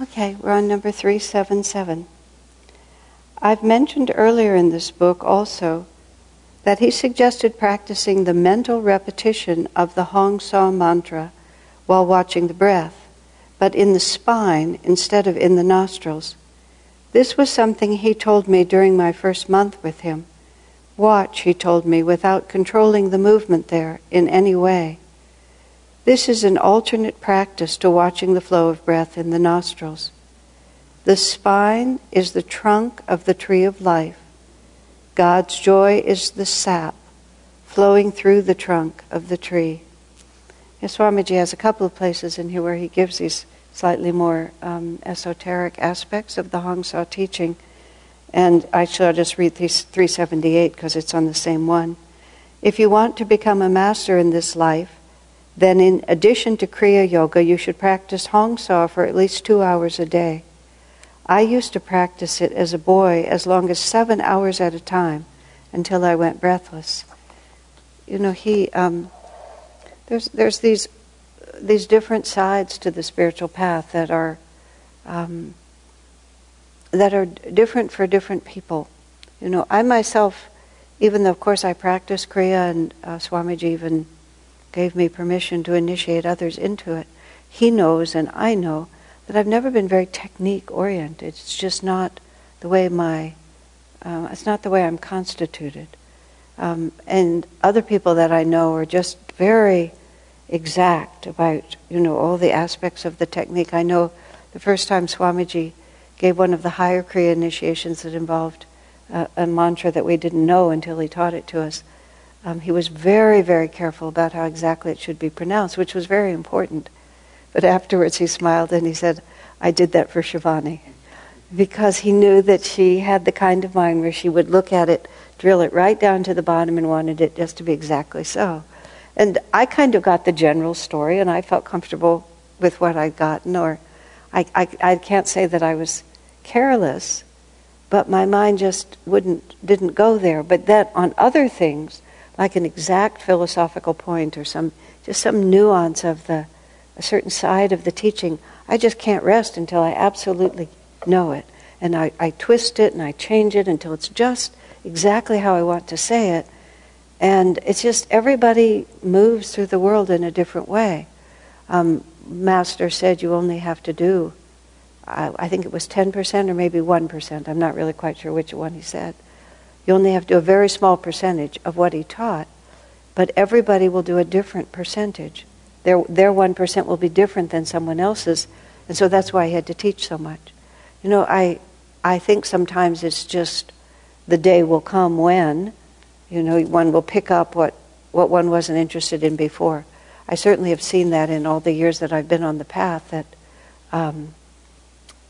Okay, we're on number 377. I've mentioned earlier in this book also that he suggested practicing the mental repetition of the Hong Sau mantra while watching the breath, but in the spine instead of in the nostrils. This was something he told me during my first month with him. Watch, he told me, without controlling the movement there in any way. This is an alternate practice to watching the flow of breath in the nostrils. The spine is the trunk of the tree of life. God's joy is the sap flowing through the trunk of the tree. Yes, Swamiji has a couple of places in here where he gives these slightly more um, esoteric aspects of the Hong Sau teaching. And I shall just read 378 because it's on the same one. If you want to become a master in this life, then in addition to Kriya Yoga, you should practice Hong Sau for at least two hours a day. I used to practice it as a boy as long as seven hours at a time until I went breathless. You know, he um, there's there's these these different sides to the spiritual path that are um, that are different for different people. You know, I myself, even though of course I practice Kriya and uh, Swamiji even gave me permission to initiate others into it. He knows, and I know, that I've never been very technique oriented. It's just not the way my, uh, it's not the way I'm constituted. Um, and other people that I know are just very exact about, you know, all the aspects of the technique. I know the first time Swamiji gave one of the higher Kriya initiations that involved uh, a mantra that we didn't know until he taught it to us um, he was very, very careful about how exactly it should be pronounced, which was very important. But afterwards he smiled and he said, I did that for Shivani. Because he knew that she had the kind of mind where she would look at it, drill it right down to the bottom, and wanted it just to be exactly so. And I kind of got the general story, and I felt comfortable with what I'd gotten, or I, I, I can't say that I was careless, but my mind just wouldn't didn't go there. But that on other things, like an exact philosophical point or some just some nuance of the a certain side of the teaching. I just can't rest until I absolutely know it. And I, I twist it and I change it until it's just exactly how I want to say it. And it's just everybody moves through the world in a different way. Um, Master said you only have to do, I, I think it was 10% or maybe 1%. I'm not really quite sure which one he said. You only have to do a very small percentage of what he taught, but everybody will do a different percentage. Their, their 1% will be different than someone else's, and so that's why he had to teach so much. You know, I, I think sometimes it's just the day will come when, you know, one will pick up what, what one wasn't interested in before. I certainly have seen that in all the years that I've been on the path, that um,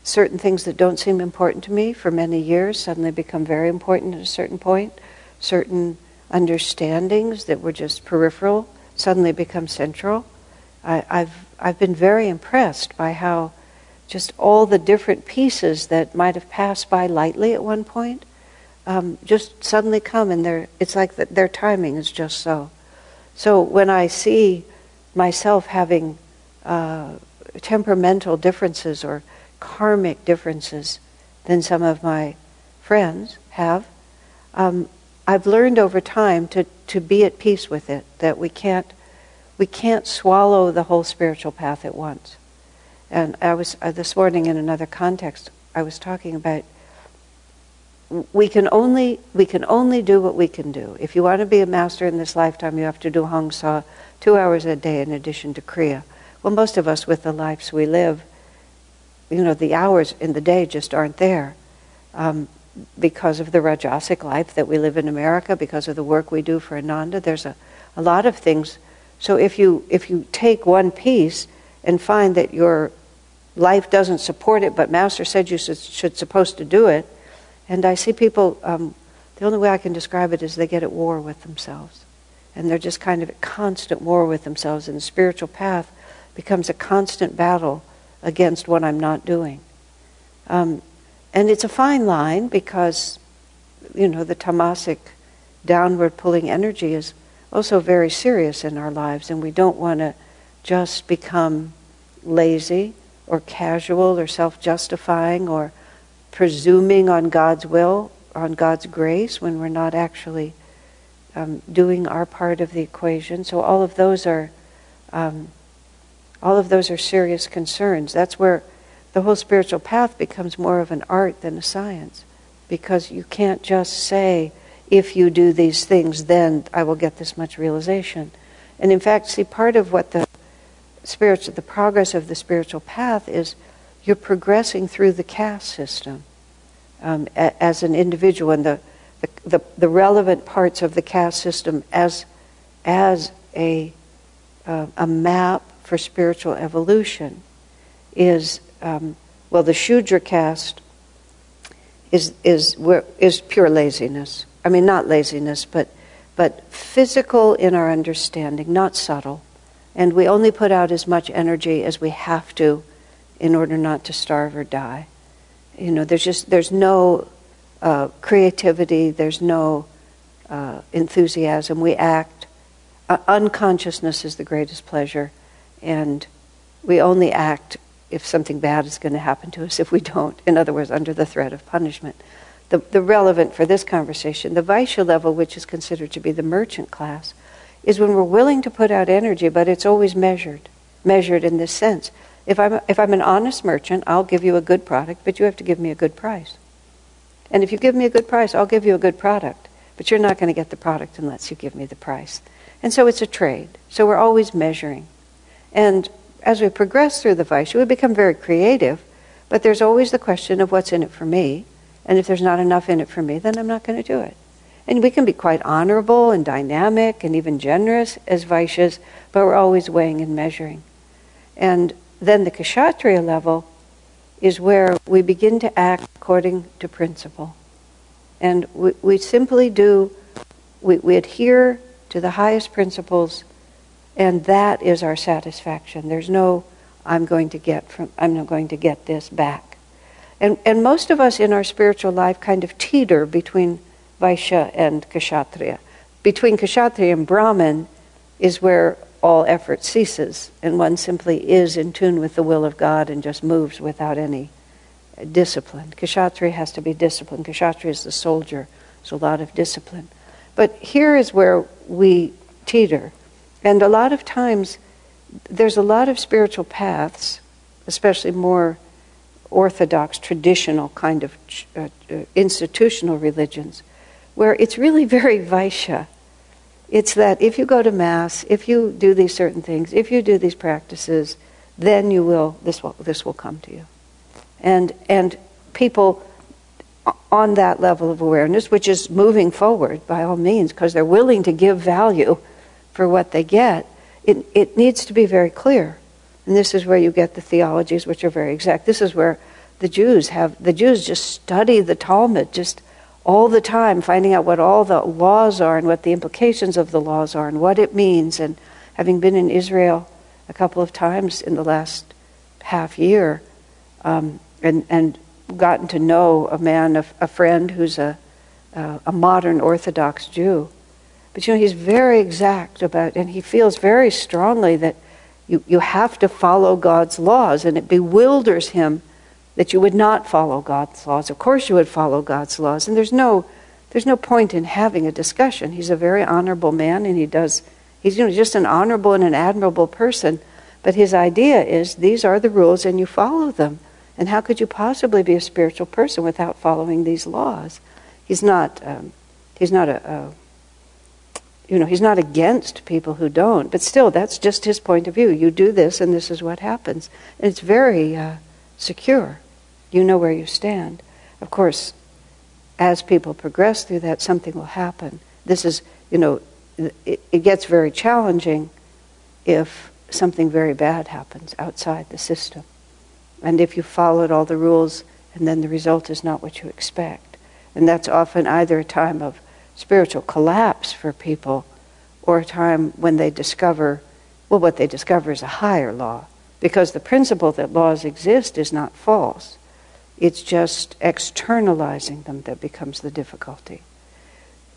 certain things that don't seem important to me for many years suddenly become very important at a certain point. Certain understandings that were just peripheral suddenly become central. I, have I've been very impressed by how just all the different pieces that might have passed by lightly at one point um, just suddenly come and they it's like the, their timing is just so. So when I see myself having uh, temperamental differences or karmic differences than some of my friends have. Um, I've learned over time to, to be at peace with it, that we can't, we can't swallow the whole spiritual path at once. And I was, uh, this morning in another context, I was talking about we can only we can only do what we can do. If you want to be a master in this lifetime, you have to do Hong Sau two hours a day in addition to Kriya. Well, most of us, with the lives we live, you know, the hours in the day just aren't there um, because of the Rajasic life that we live in America, because of the work we do for Ananda. There's a, a lot of things. So if you if you take one piece and find that your life doesn't support it, but Master said you should, should supposed to do it, and I see people. Um, the only way I can describe it is they get at war with themselves, and they're just kind of at constant war with themselves. And the spiritual path becomes a constant battle against what I'm not doing. Um, and it's a fine line because, you know, the tamasic downward pulling energy is also very serious in our lives, and we don't want to just become lazy or casual or self justifying or presuming on God's will, on God's grace, when we're not actually um, doing our part of the equation. So all of those are um, all of those are serious concerns. That's where the whole spiritual path becomes more of an art than a science, because you can't just say, if you do these things, then I will get this much realization. And in fact, see, part of what the spiritual, the progress of the spiritual path is you're progressing through the caste system um, a, as an individual and the, the, the, the, relevant parts of the caste system as, as a, uh, a map for spiritual evolution is, um, well, the Shudra caste is, is, is pure laziness. I mean, not laziness, but, but physical in our understanding, not subtle. And we only put out as much energy as we have to in order not to starve or die. You know, there's just, there's no uh, creativity, there's no uh, enthusiasm. We act. Uh, unconsciousness is the greatest pleasure. And we only act if something bad is going to happen to us if we don't. In other words, under the threat of punishment. The, the relevant for this conversation, the Vaishya level, which is considered to be the merchant class, is when we're willing to put out energy, but it's always measured. Measured in this sense. If I'm, if I'm an honest merchant, I'll give you a good product, but you have to give me a good price. And if you give me a good price, I'll give you a good product, but you're not going to get the product unless you give me the price. And so it's a trade. So we're always measuring. And as we progress through the Vaishya, we become very creative, but there's always the question of what's in it for me. And if there's not enough in it for me, then I'm not going to do it. And we can be quite honorable and dynamic and even generous as Vaishyas, but we're always weighing and measuring. And then the Kshatriya level is where we begin to act according to principle. And we, we simply do, we, we adhere to the highest principles and that is our satisfaction. There's no, I'm going to get from, I'm not going to get this back. And, and most of us in our spiritual life kind of teeter between Vaishya and Kshatriya. Between Kshatriya and Brahman is where all effort ceases, and one simply is in tune with the will of God and just moves without any discipline. Kshatriya has to be disciplined. Kshatriya is the soldier, so a lot of discipline. But here is where we teeter. And a lot of times, there's a lot of spiritual paths, especially more orthodox, traditional kind of uh, uh, institutional religions, where it's really very Vaishya. It's that if you go to Mass, if you do these certain things, if you do these practices, then you will, this will, this will come to you. And, and people on that level of awareness, which is moving forward by all means, because they're willing to give value for what they get, it, it needs to be very clear. And this is where you get the theologies which are very exact. This is where the Jews have, the Jews just study the Talmud just all the time, finding out what all the laws are and what the implications of the laws are and what it means. And having been in Israel a couple of times in the last half year, um, and, and gotten to know a man, a, a friend who's a, uh, a modern Orthodox Jew, but you know, he's very exact about, and he feels very strongly that you, you have to follow God's laws, and it bewilders him that you would not follow God's laws. Of course, you would follow God's laws, and there's no, there's no point in having a discussion. He's a very honorable man, and he does, he's you know, just an honorable and an admirable person. But his idea is these are the rules, and you follow them. And how could you possibly be a spiritual person without following these laws? He's not, um, he's not a, a you know, he's not against people who don't, but still, that's just his point of view. You do this, and this is what happens. And it's very uh, secure. You know where you stand. Of course, as people progress through that, something will happen. This is, you know, it, it gets very challenging if something very bad happens outside the system. And if you followed all the rules and then the result is not what you expect. And that's often either a time of spiritual collapse for people or a time when they discover, well, what they discover is a higher law. Because the principle that laws exist is not false. It's just externalizing them that becomes the difficulty.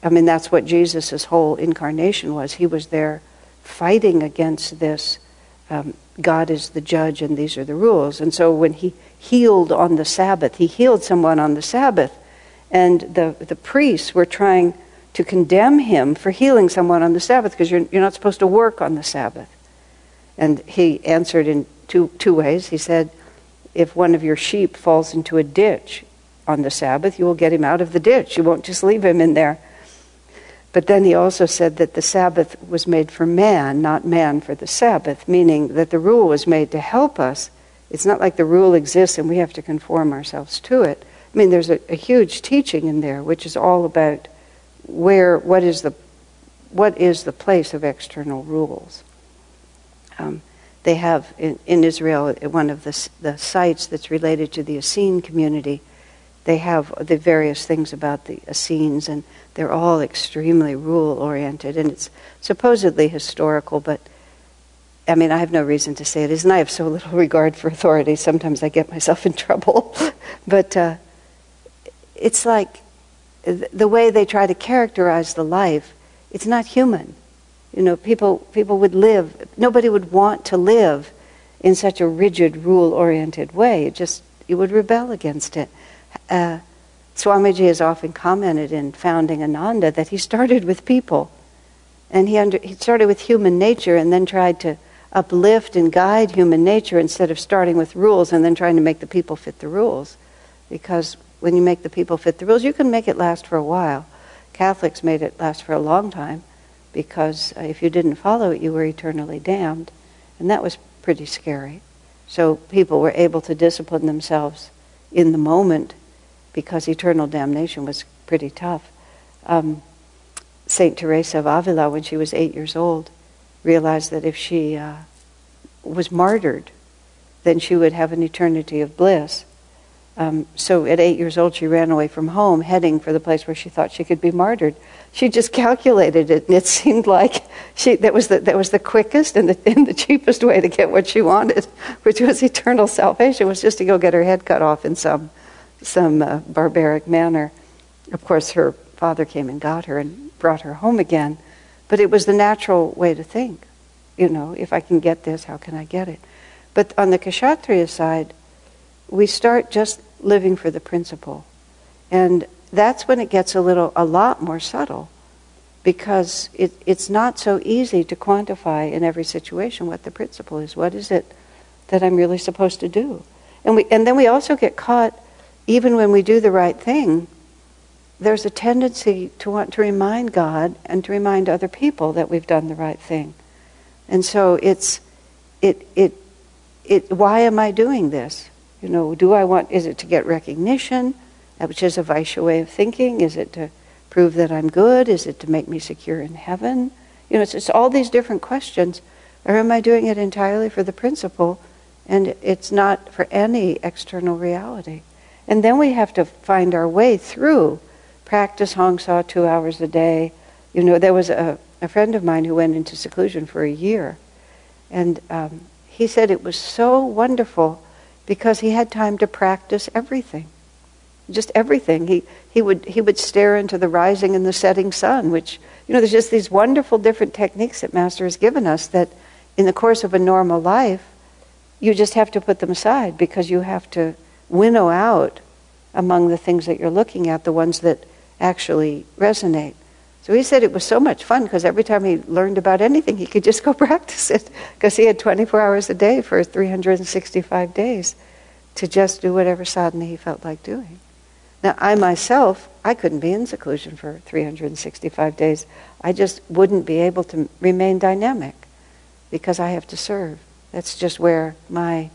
I mean, that's what Jesus' whole incarnation was. He was there fighting against this um, God is the judge and these are the rules. And so when he healed on the Sabbath, he healed someone on the Sabbath, and the, the priests were trying to condemn him for healing someone on the Sabbath because you're, you're not supposed to work on the Sabbath. And he answered in two, two ways. He said, If one of your sheep falls into a ditch on the Sabbath, you will get him out of the ditch. You won't just leave him in there. But then he also said that the Sabbath was made for man, not man for the Sabbath, meaning that the rule was made to help us. It's not like the rule exists and we have to conform ourselves to it. I mean, there's a, a huge teaching in there, which is all about where what is the what is the place of external rules. Um, they have in, in, Israel one of the, the sites that's related to the Essene community. They have the various things about the Essenes, and they're all extremely rule oriented, and it's supposedly historical, but I mean, I have no reason to say it isn't. I have so little regard for authority. Sometimes I get myself in trouble, but uh, it's like the way they try to characterize the life, it's not human. You know, people, people would live, nobody would want to live in such a rigid, rule oriented way. It just, you would rebel against it. Uh, Swamiji has often commented in founding Ananda that he started with people. And he, under, he started with human nature and then tried to uplift and guide human nature instead of starting with rules and then trying to make the people fit the rules. Because when you make the people fit the rules, you can make it last for a while. Catholics made it last for a long time because uh, if you didn't follow it, you were eternally damned. And that was pretty scary. So people were able to discipline themselves in the moment because eternal damnation was pretty tough. Um, Saint Teresa of Avila, when she was eight years old, realized that if she uh, was martyred, then she would have an eternity of bliss. Um, so at eight years old, she ran away from home, heading for the place where she thought she could be martyred. She just calculated it, and it seemed like she, that, was the, that was the quickest and the, and the cheapest way to get what she wanted, which was eternal salvation, was just to go get her head cut off in some, some uh, barbaric manner. Of course, her father came and got her and brought her home again, but it was the natural way to think. You know, if I can get this, how can I get it? But on the Kshatriya side, we start just living for the principle. And that's when it gets a little, a lot more subtle because it, it's not so easy to quantify in every situation what the principle is. What is it that I'm really supposed to do? And, we, and then we also get caught, even when we do the right thing, there's a tendency to want to remind God and to remind other people that we've done the right thing. And so it's, it, it, it, why am I doing this? You know, do I want, is it to get recognition, which is a Vaishya way of thinking? Is it to prove that I'm good? Is it to make me secure in heaven? You know, it's, it's all these different questions. Or am I doing it entirely for the principle and it's not for any external reality? And then we have to find our way through practice Hong Sau two hours a day. You know, there was a, a friend of mine who went into seclusion for a year. And um, he said it was so wonderful because he had time to practice everything. Just everything. He, he, would, he would stare into the rising and the setting sun, which, you know, there's just these wonderful different techniques that Master has given us that in the course of a normal life, you just have to put them aside because you have to winnow out among the things that you're looking at the ones that actually resonate. So he said it was so much fun because every time he learned about anything, he could just go practice it because he had 24 hours a day for 365 days to just do whatever sadhana he felt like doing. Now, I myself, I couldn't be in seclusion for 365 days. I just wouldn't be able to remain dynamic because I have to serve. That's just where my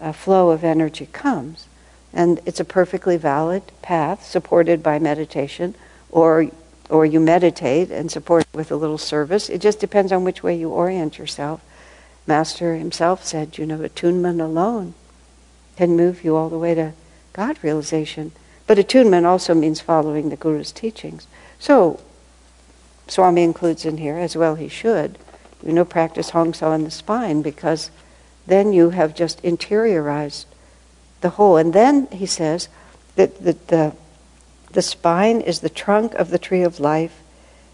uh, flow of energy comes. And it's a perfectly valid path supported by meditation or or you meditate and support with a little service. It just depends on which way you orient yourself. Master himself said, you know, attunement alone can move you all the way to God realization. But attunement also means following the Guru's teachings. So, Swami includes in here, as well he should, you know, practice Hong Sau in the spine because then you have just interiorized the whole. And then he says that the, the the spine is the trunk of the tree of life,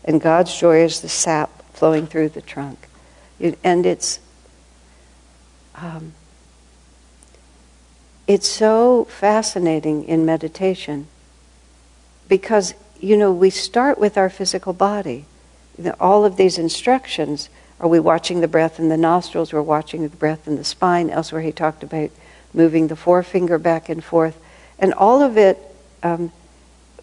and God's joy is the sap flowing through the trunk. And it's um, it's so fascinating in meditation because, you know, we start with our physical body. All of these instructions are we watching the breath in the nostrils? We're watching the breath in the spine. Elsewhere, he talked about moving the forefinger back and forth. And all of it, um,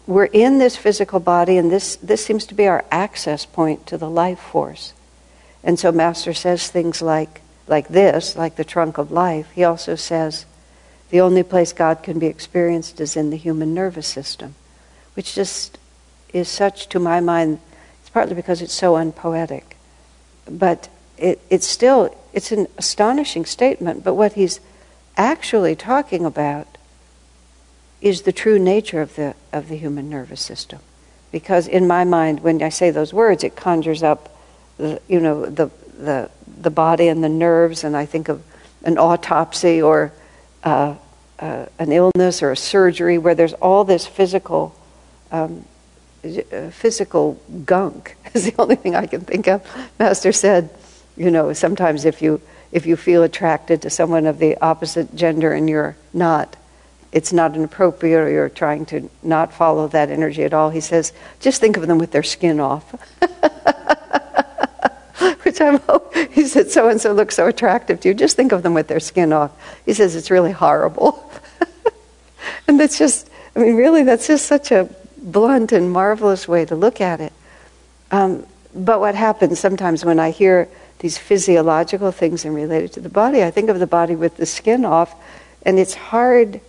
we're in this physical body, and this, this seems to be our access point to the life force. And so, Master says things like, like this, like the trunk of life. He also says, the only place God can be experienced is in the human nervous system, which just is such, to my mind, it's partly because it's so unpoetic but it, it's still it's an astonishing statement. But what he's actually talking about is the true nature of the of the human nervous system, because in my mind, when I say those words, it conjures up, the, you know, the the the body and the nerves, and I think of an autopsy or uh, uh, an illness or a surgery where there's all this physical. Um, uh, physical gunk is the only thing I can think of. Master said, you know, sometimes if you if you feel attracted to someone of the opposite gender and you're not, it's not inappropriate or you're trying to not follow that energy at all. He says, just think of them with their skin off. Which I'm, he said, so and so looks so attractive to you. Just think of them with their skin off. He says, it's really horrible. and that's just, I mean, really, that's just such a blunt and marvelous way to look at it. Um, but what happens sometimes when I hear these physiological things and related to the body, I think of the body with the skin off, and it's hard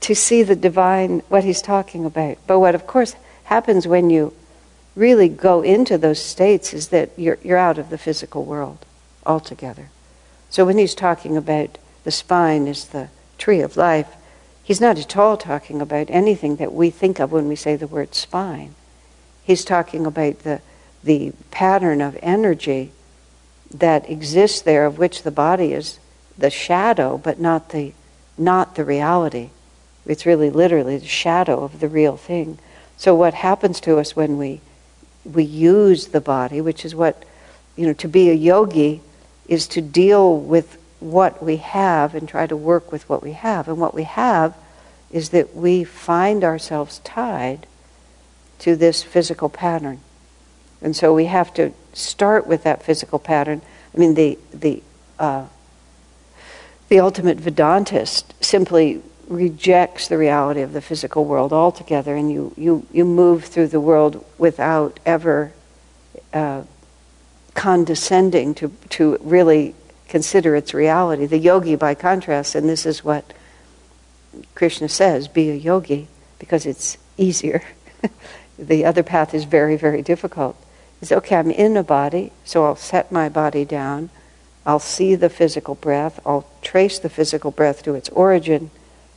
to see the divine, what he's talking about. But what, of course, happens when you really go into those states is that you're, you're out of the physical world altogether. So when he's talking about the spine is the tree of life, He's not at all talking about anything that we think of when we say the word spine. He's talking about the, the pattern of energy that exists there, of which the body is the shadow, but not the, not the reality. It's really literally the shadow of the real thing. So, what happens to us when we, we use the body, which is what, you know, to be a yogi is to deal with what we have and try to work with what we have. And what we have is that we find ourselves tied to this physical pattern. And so we have to start with that physical pattern. I mean, the, the, uh, the ultimate Vedantist simply rejects the reality of the physical world altogether, and you, you, you move through the world without ever uh, condescending to, to really consider its reality. The yogi, by contrast, and this is what Krishna says, be a yogi because it's easier. the other path is very, very difficult. Is okay, I'm in a body, so I'll set my body down. I'll see the physical breath. I'll trace the physical breath to its origin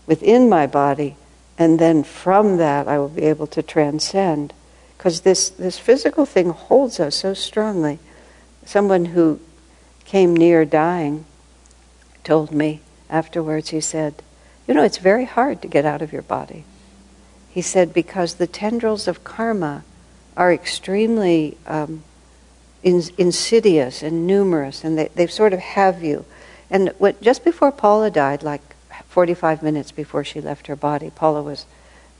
within my body, and then from that I will be able to transcend. Because this, this physical thing holds us so strongly. Someone who came near dying told me afterwards, he said, You know, it's very hard to get out of your body. He said, because the tendrils of karma are extremely um, in, insidious and numerous, and they, they sort of have you. And what, just before Paula died, like 45 minutes before she left her body, Paula was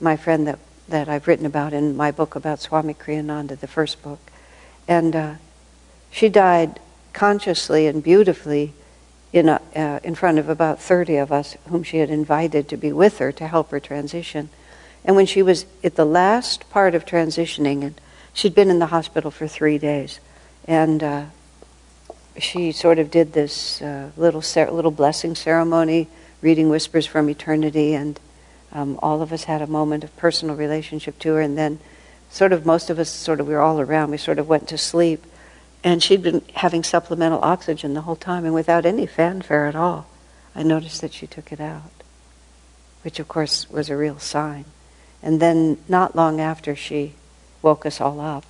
my friend that, that I've written about in my book about Swami Kriyananda, the first book. And uh, she died consciously and beautifully in, a, uh, in front of about 30 of us whom she had invited to be with her to help her transition. And when she was at the last part of transitioning, and she'd been in the hospital for three days, and uh, she sort of did this uh, little little blessing ceremony, reading whispers from eternity, and um, all of us had a moment of personal relationship to her, and then sort of most of us sort of we were all around. We sort of went to sleep, and she'd been having supplemental oxygen the whole time, and without any fanfare at all, I noticed that she took it out, which of course was a real sign. And then, not long after, she woke us all up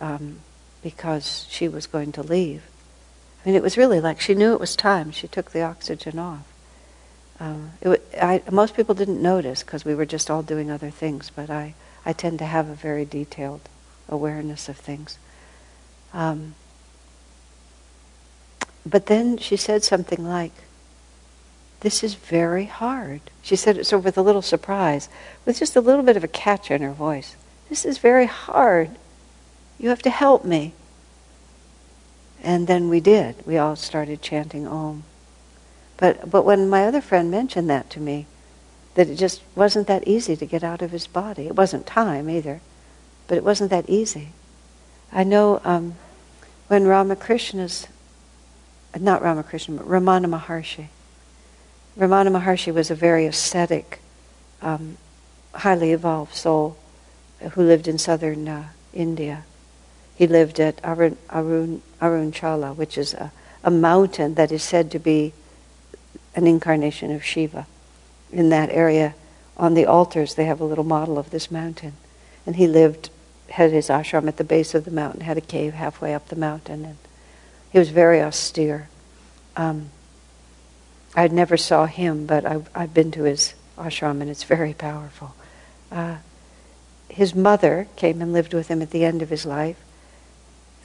um, because she was going to leave. I mean, it was really like she knew it was time. She took the oxygen off. Um, it, I, most people didn't notice because we were just all doing other things, but I, I tend to have a very detailed awareness of things. Um, but then she said something like, This is very hard. She said it sort of with a little surprise, with just a little bit of a catch in her voice. This is very hard. You have to help me. And then we did. We all started chanting Om. But, but when my other friend mentioned that to me, that it just wasn't that easy to get out of his body. It wasn't time either, but it wasn't that easy. I know um, when Ramakrishna's, not Ramakrishna, but Ramana Maharshi, Ramana Maharshi was a very ascetic, um, highly evolved soul who lived in southern uh, India. He lived at Arun, Arun, Arunachala, which is a, a mountain that is said to be an incarnation of Shiva in that area, on the altars, they have a little model of this mountain. And he lived, had his ashram at the base of the mountain, had a cave halfway up the mountain, and he was very austere. Um, I never saw him, but I, I've been to his ashram, and it's very powerful. Uh, his mother came and lived with him at the end of his life.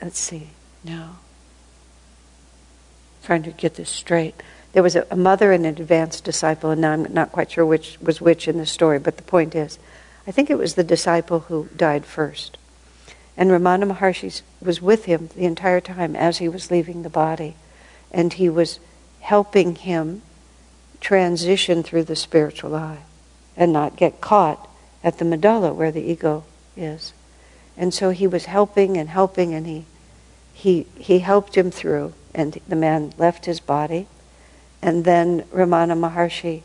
Let's see, now. Trying to get this straight there was a, a, mother and an advanced disciple, and now I'm not quite sure which was which in the story, but the point is, I think it was the disciple who died first. And Ramana Maharshi was with him the entire time as he was leaving the body, and he was helping him transition through the spiritual eye and not get caught at the medulla where the ego is. And so he was helping and helping, and he, he, he helped him through, and the man left his body and then Ramana Maharshi,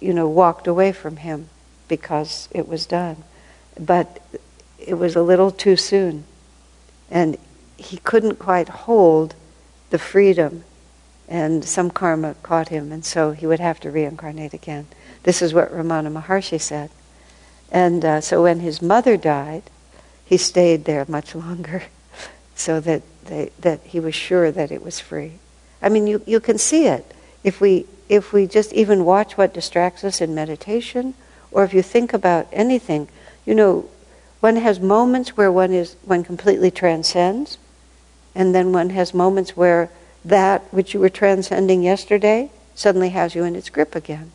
you know, walked away from him because it was done. But it was a little too soon. And he couldn't quite hold the freedom. And some karma caught him, and so he would have to reincarnate again. This is what Ramana Maharshi said. And uh, so when his mother died, he stayed there much longer so that, they, that he was sure that it was free. I mean, you, you can see it if we if we just even watch what distracts us in meditation, or if you think about anything, you know, one has moments where one is one completely transcends, and then one has moments where that which you were transcending yesterday suddenly has you in its grip again.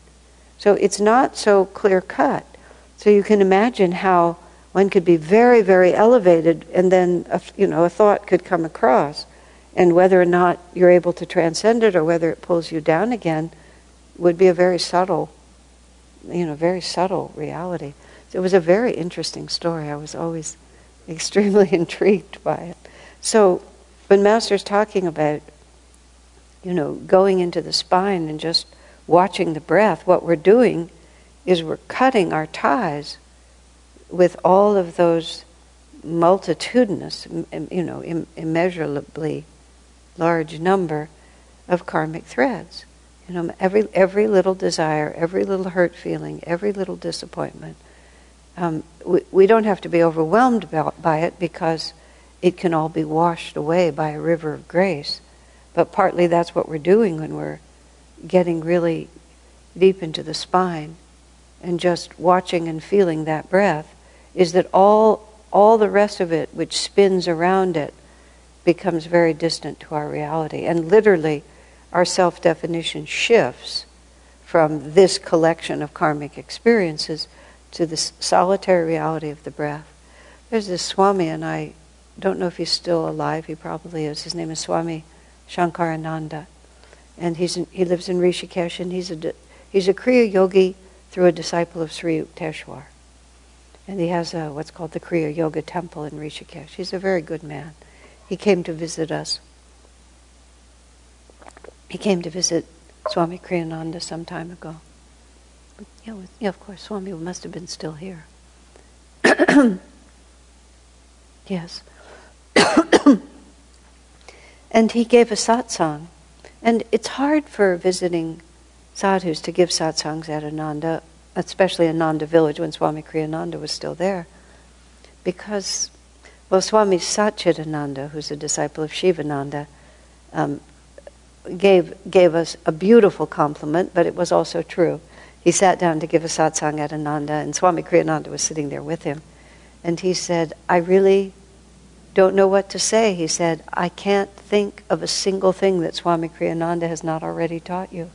So it's not so clear cut. So you can imagine how one could be very, very elevated, and then a, you know a thought could come across, and whether or not you're able to transcend it or whether it pulls you down again would be a very subtle, you know, very subtle reality. So it was a very interesting story. I was always extremely intrigued by it. So when Master's talking about, you know, going into the spine and just watching the breath, what we're doing is we're cutting our ties with all of those multitudinous, you know, immeasurably large number of karmic threads. You know, every every little desire, every little hurt feeling, every little disappointment. Um, we, we don't have to be overwhelmed by it because it can all be washed away by a river of grace. But partly that's what we're doing when we're getting really deep into the spine and just watching and feeling that breath is that all all the rest of it which spins around it becomes very distant to our reality. And literally, our self definition shifts from this collection of karmic experiences to this solitary reality of the breath. There's this Swami, and I don't know if he's still alive, he probably is. His name is Swami Shankarananda. And he's in, he lives in Rishikesh, and he's a, he's a Kriya yogi through a disciple of Sri Yukteswar. And he has a, what's called the Kriya Yoga Temple in Rishikesh. He's a very good man. He came to visit us. He came to visit Swami Kriyananda some time ago. Yeah, yeah, of course, Swami must have been still here. yes. and he gave a satsang. And it's hard for visiting sadhus to give satsangs at Ananda, especially Ananda village when Swami Kriyananda was still there, because well, Swami Satchidananda, who's a disciple of Shivananda, um, gave, gave us a beautiful compliment, but it was also true. He sat down to give a satsang at Ananda, and Swami Kriyananda was sitting there with him. And he said, I really don't know what to say, he said, I can't think of a single thing that Swami Kriyananda has not already taught you,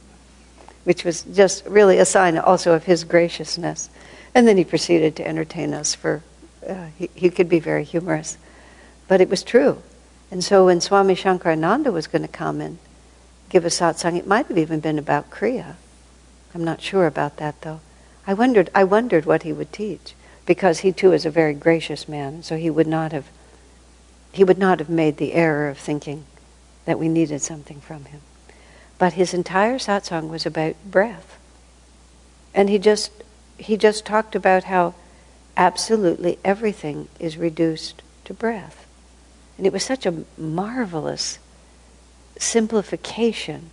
which was just really a sign also of his graciousness. And then he proceeded to entertain us for, uh, he, he could be very humorous. But it was true. And so when Swami Shankarananda was going to come and give a satsang, it might have even been about Kriya. I'm not sure about that though. I wondered, I wondered what he would teach because he too is a very gracious man, so he would not have he would not have made the error of thinking that we needed something from him. But his entire satsang was about breath. And he just he just talked about how absolutely everything is reduced to breath. And it was such a marvelous simplification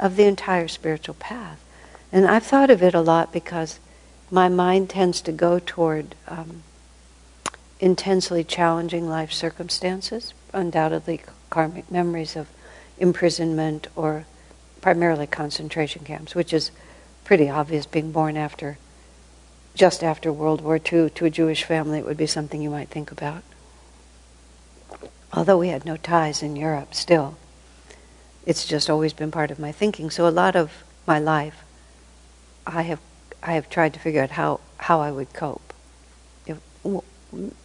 of the entire spiritual path. And I've thought of it a lot because my mind tends to go toward um, intensely challenging life circumstances, undoubtedly karmic memories of imprisonment or primarily concentration camps, which is pretty obvious being born after just after World War II to a Jewish family, it would be something you might think about. Although we had no ties in Europe still, it's just always been part of my thinking. So a lot of my life, I have I have tried to figure out how, how I would cope. If,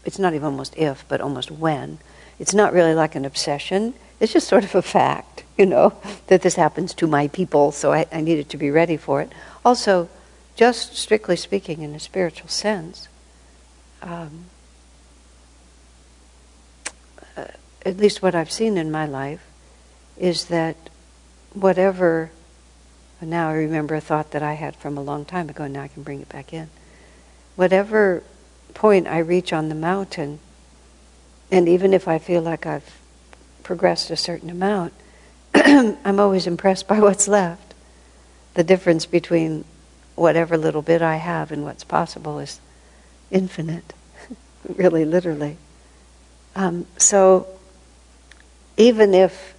it's not even almost if, but almost when. It's not really like an obsession. It's just sort of a fact, you know, that this happens to my people, so I, I needed to be ready for it. Also, just strictly speaking, in a spiritual sense, um, uh, at least what I've seen in my life, is that whatever, now I remember a thought that I had from a long time ago, now I can bring it back in. Whatever point I reach on the mountain, and even if I feel like I've progressed a certain amount, I'm always impressed by what's left. The difference between whatever little bit I have and what's possible is infinite, really, literally. Um, so, even if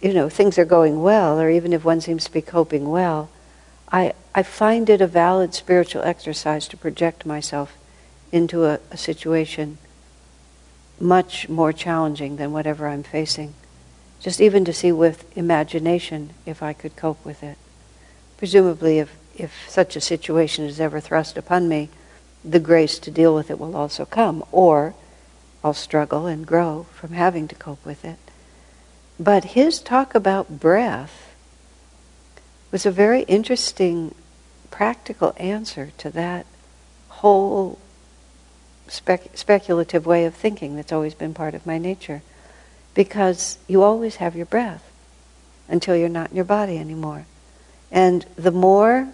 you know, things are going well, or even if one seems to be coping well, I, I find it a valid spiritual exercise to project myself into a, a situation much more challenging than whatever I'm facing. Just even to see with imagination if I could cope with it. Presumably, if, if such a situation is ever thrust upon me, the grace to deal with it will also come, or I'll struggle and grow from having to cope with it. But his talk about breath was a very interesting practical answer to that whole spec- speculative way of thinking that's always been part of my nature. Because you always have your breath until you're not in your body anymore. And the more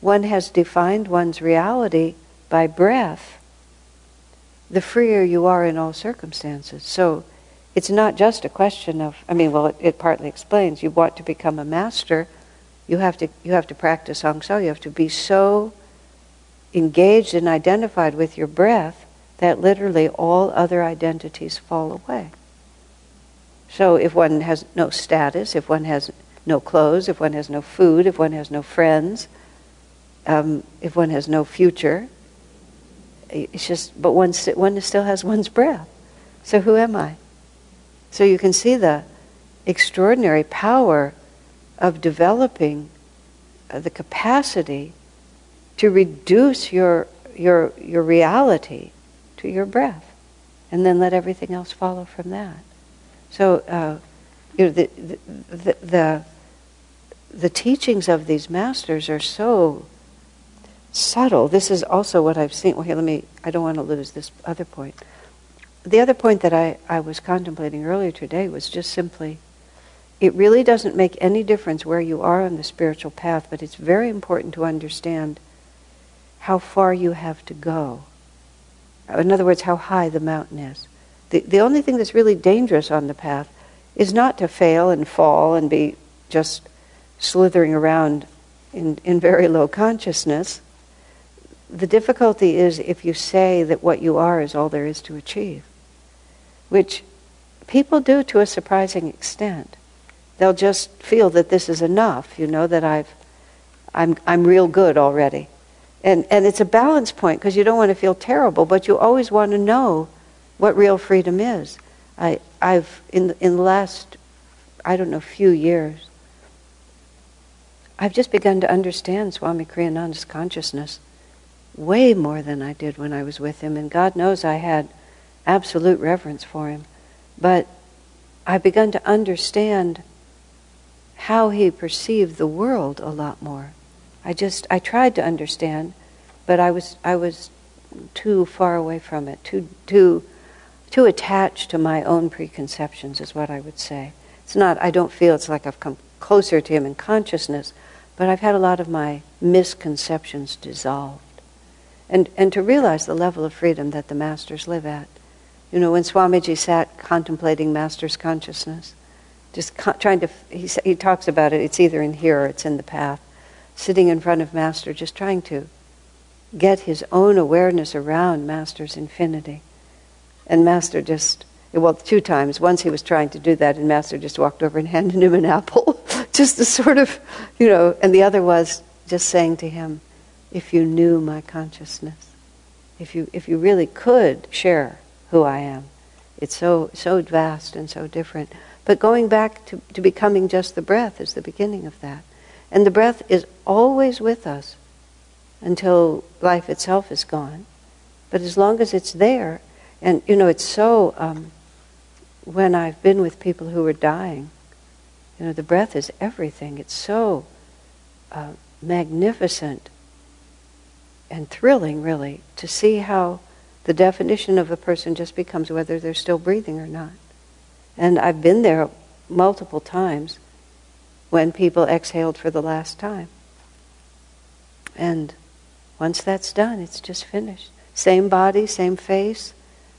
one has defined one's reality by breath, the freer you are in all circumstances. So it's not just a question of, I mean, well, it, it partly explains. You want to become a master, you have to, you have to practice San. You have to be so engaged and identified with your breath that literally all other identities fall away. So if one has no status, if one has no clothes, if one has no food, if one has no friends, um, if one has no future, it's just, but one, one still has one's breath. So who am I? So you can see the extraordinary power of developing uh, the capacity to reduce your, your, your reality to your breath and then let everything else follow from that. So, uh, you know, the, the, the, the teachings of these masters are so subtle. This is also what I've seen. Well, here, let me, I don't want to lose this other point the other point that I, I was contemplating earlier today was just simply it really doesn't make any difference where you are on the spiritual path, but it's very important to understand how far you have to go. In other words, how high the mountain is. The, the only thing that's really dangerous on the path is not to fail and fall and be just slithering around in, in very low consciousness. The difficulty is if you say that what you are is all there is to achieve which people do to a surprising extent. They'll just feel that this is enough, you know, that I've, I'm, I'm real good already. And, and it's a balance point because you don't want to feel terrible, but you always want to know what real freedom is. I, I've, in, in the last, I don't know, few years, I've just begun to understand Swami Kriyananda's consciousness way more than I did when I was with him. And God knows I had absolute reverence for him. But I've begun to understand how he perceived the world a lot more. I just I tried to understand, but I was I was too far away from it, too too too attached to my own preconceptions is what I would say. It's not I don't feel it's like I've come closer to him in consciousness, but I've had a lot of my misconceptions dissolved. And and to realize the level of freedom that the masters live at. You know, when Swamiji sat contemplating master's consciousness, just co- trying to he he talks about it, it's either in here or it's in the path sitting in front of Master, just trying to get his own awareness around Master's infinity. And Master just, well, two times. Once he was trying to do that, and Master just walked over and handed him an apple, just to sort of, you know, and the other was just saying to him, if you knew my consciousness, if you, if you really could share who I am, it's so, so vast and so different. But going back to, to becoming just the breath is the beginning of that. And the breath is always with us until life itself is gone. But as long as it's there, and you know, it's so, um, when I've been with people who are dying, you know, the breath is everything. It's so uh, magnificent and thrilling, really, to see how the definition of a person just becomes whether they're still breathing or not. And I've been there multiple times when people exhaled for the last time. And once that's done, it's just finished. Same body, same face,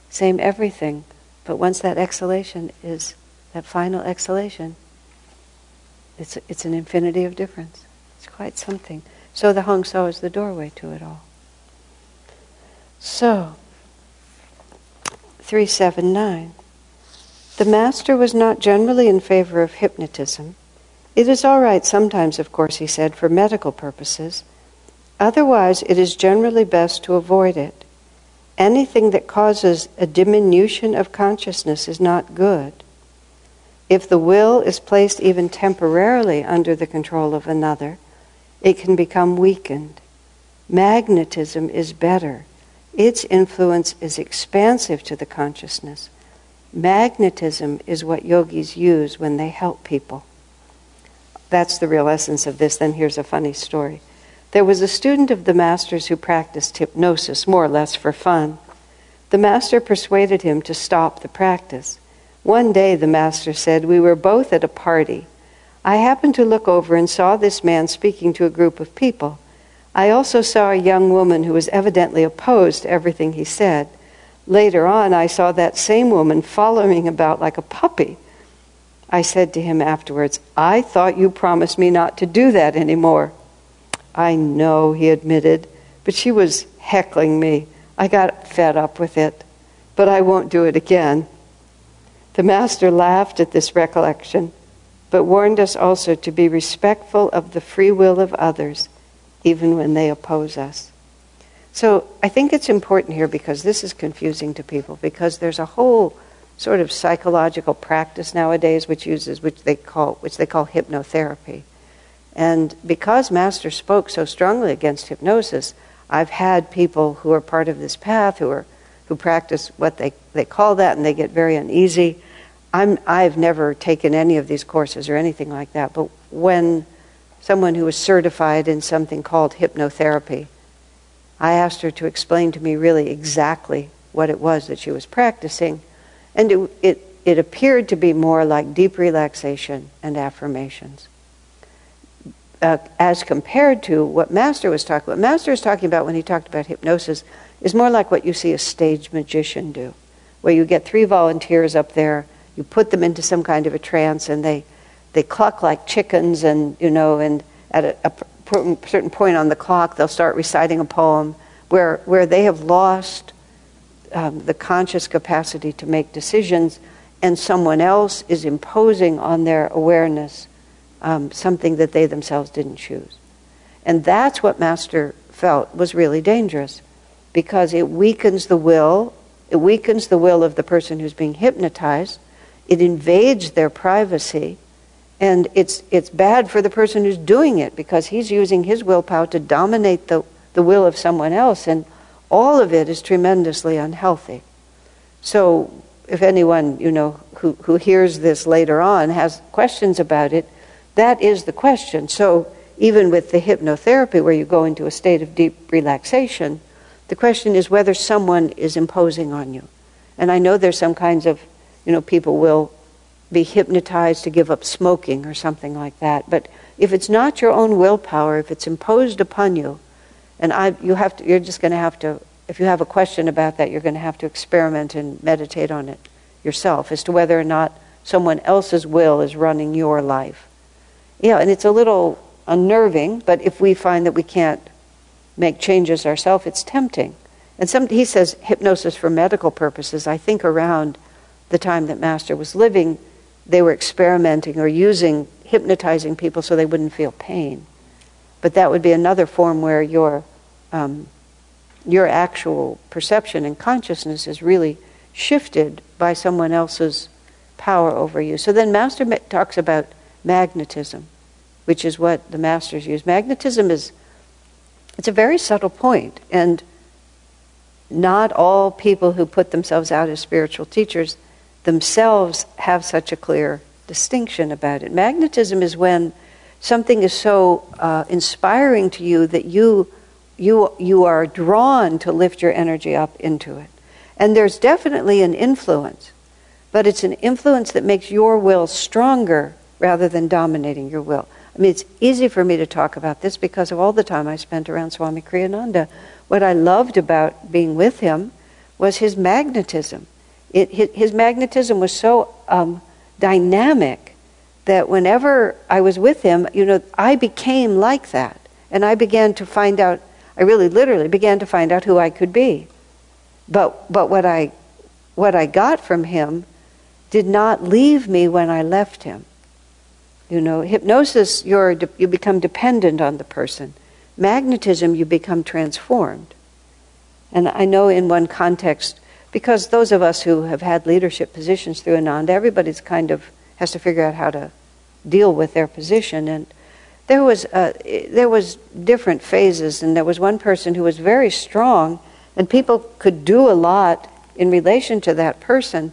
same everything. But once that exhalation is that final exhalation, it's, it's an infinity of difference. It's quite something. So the Hong Sau is the doorway to it all. So, 379. The Master was not generally in favor of hypnotism it is all right sometimes, of course, he said, for medical purposes. Otherwise, it is generally best to avoid it. Anything that causes a diminution of consciousness is not good. If the will is placed even temporarily under the control of another, it can become weakened. Magnetism is better. Its influence is expansive to the consciousness. Magnetism is what yogis use when they help people that's the real essence of this, then here's a funny story. There was a student of the master's who practiced hypnosis more or less for fun. The master persuaded him to stop the practice. One day, the master said, we were both at a party. I happened to look over and saw this man speaking to a group of people. I also saw a young woman who was evidently opposed to everything he said. Later on, I saw that same woman following about like a puppy. I said to him afterwards, I thought you promised me not to do that anymore. I know, he admitted, but she was heckling me. I got fed up with it, but I won't do it again. The Master laughed at this recollection, but warned us also to be respectful of the free will of others, even when they oppose us. So I think it's important here because this is confusing to people, because there's a whole sort of psychological practice nowadays, which uses which they call which they call hypnotherapy. And because Master spoke so strongly against hypnosis, I've had people who are part of this path who are who practice what they, they call that and they get very uneasy. I'm, I've never taken any of these courses or anything like that, but when someone who was certified in something called hypnotherapy, I asked her to explain to me really exactly what it was that she was practicing and it, it, it appeared to be more like deep relaxation and affirmations. Uh, as compared to what Master was talking about. Master was talking about when he talked about hypnosis is more like what you see a stage magician do, where you get three volunteers up there, you put them into some kind of a trance, and they they cluck like chickens, and you know, and at a, a certain point on the clock, they'll start reciting a poem where where they have lost um, the conscious capacity to make decisions, and someone else is imposing on their awareness um, something that they themselves didn't choose. And that's what Master felt was really dangerous because it weakens the will It weakens the will of the person who's being hypnotized. It invades their privacy. And it's, it's bad for the person who's doing it because he's using his willpower to dominate the, the will of someone else. And all of it is tremendously unhealthy. So, if anyone, you know, who, who hears this later on has questions about it, that is the question. So, even with the hypnotherapy, where you go into a state of deep relaxation, the question is whether someone is imposing on you. And I know there's some kinds of, you know, people will be hypnotized to give up smoking or something like that. But if it's not your own willpower, if it's imposed upon you, and I, you have to, you're just going to have to, if you have a question about that, you're going to have to experiment and meditate on it yourself as to whether or not someone else's will is running your life. Yeah, and it's a little unnerving, but if we find that we can't make changes ourselves, it's tempting. And some, he says hypnosis for medical purposes. I think around the time that Master was living, they were experimenting or using hypnotizing people so they wouldn't feel pain. But that would be another form where your um, your actual perception and consciousness is really shifted by someone else's power over you. So then Master talks about magnetism which is what the masters use. Magnetism is it's a very subtle point, and not all people who put themselves out as spiritual teachers themselves have such a clear distinction about it. Magnetism is when something is so uh, inspiring to you that you you you are drawn to lift your energy up into it. And there's definitely an influence, but it's an influence that makes your will stronger rather than dominating your will. I mean, it's easy for me to talk about this because of all the time I spent around Swami Kriyananda. What I loved about being with him was his magnetism. It, his magnetism was so um, dynamic that whenever I was with him, you know, I became like that. And I began to find out, I really literally began to find out who I could be. But, but what, I, what I got from him did not leave me when I left him. You know, hypnosis, you're, you become dependent on the person. Magnetism, you become transformed. And I know in one context, because those of us who have had leadership positions through Ananda, everybody's kind of has to figure out how to deal with their position. And there was uh, there was different phases, and there was one person who was very strong, and people could do a lot in relation to that person.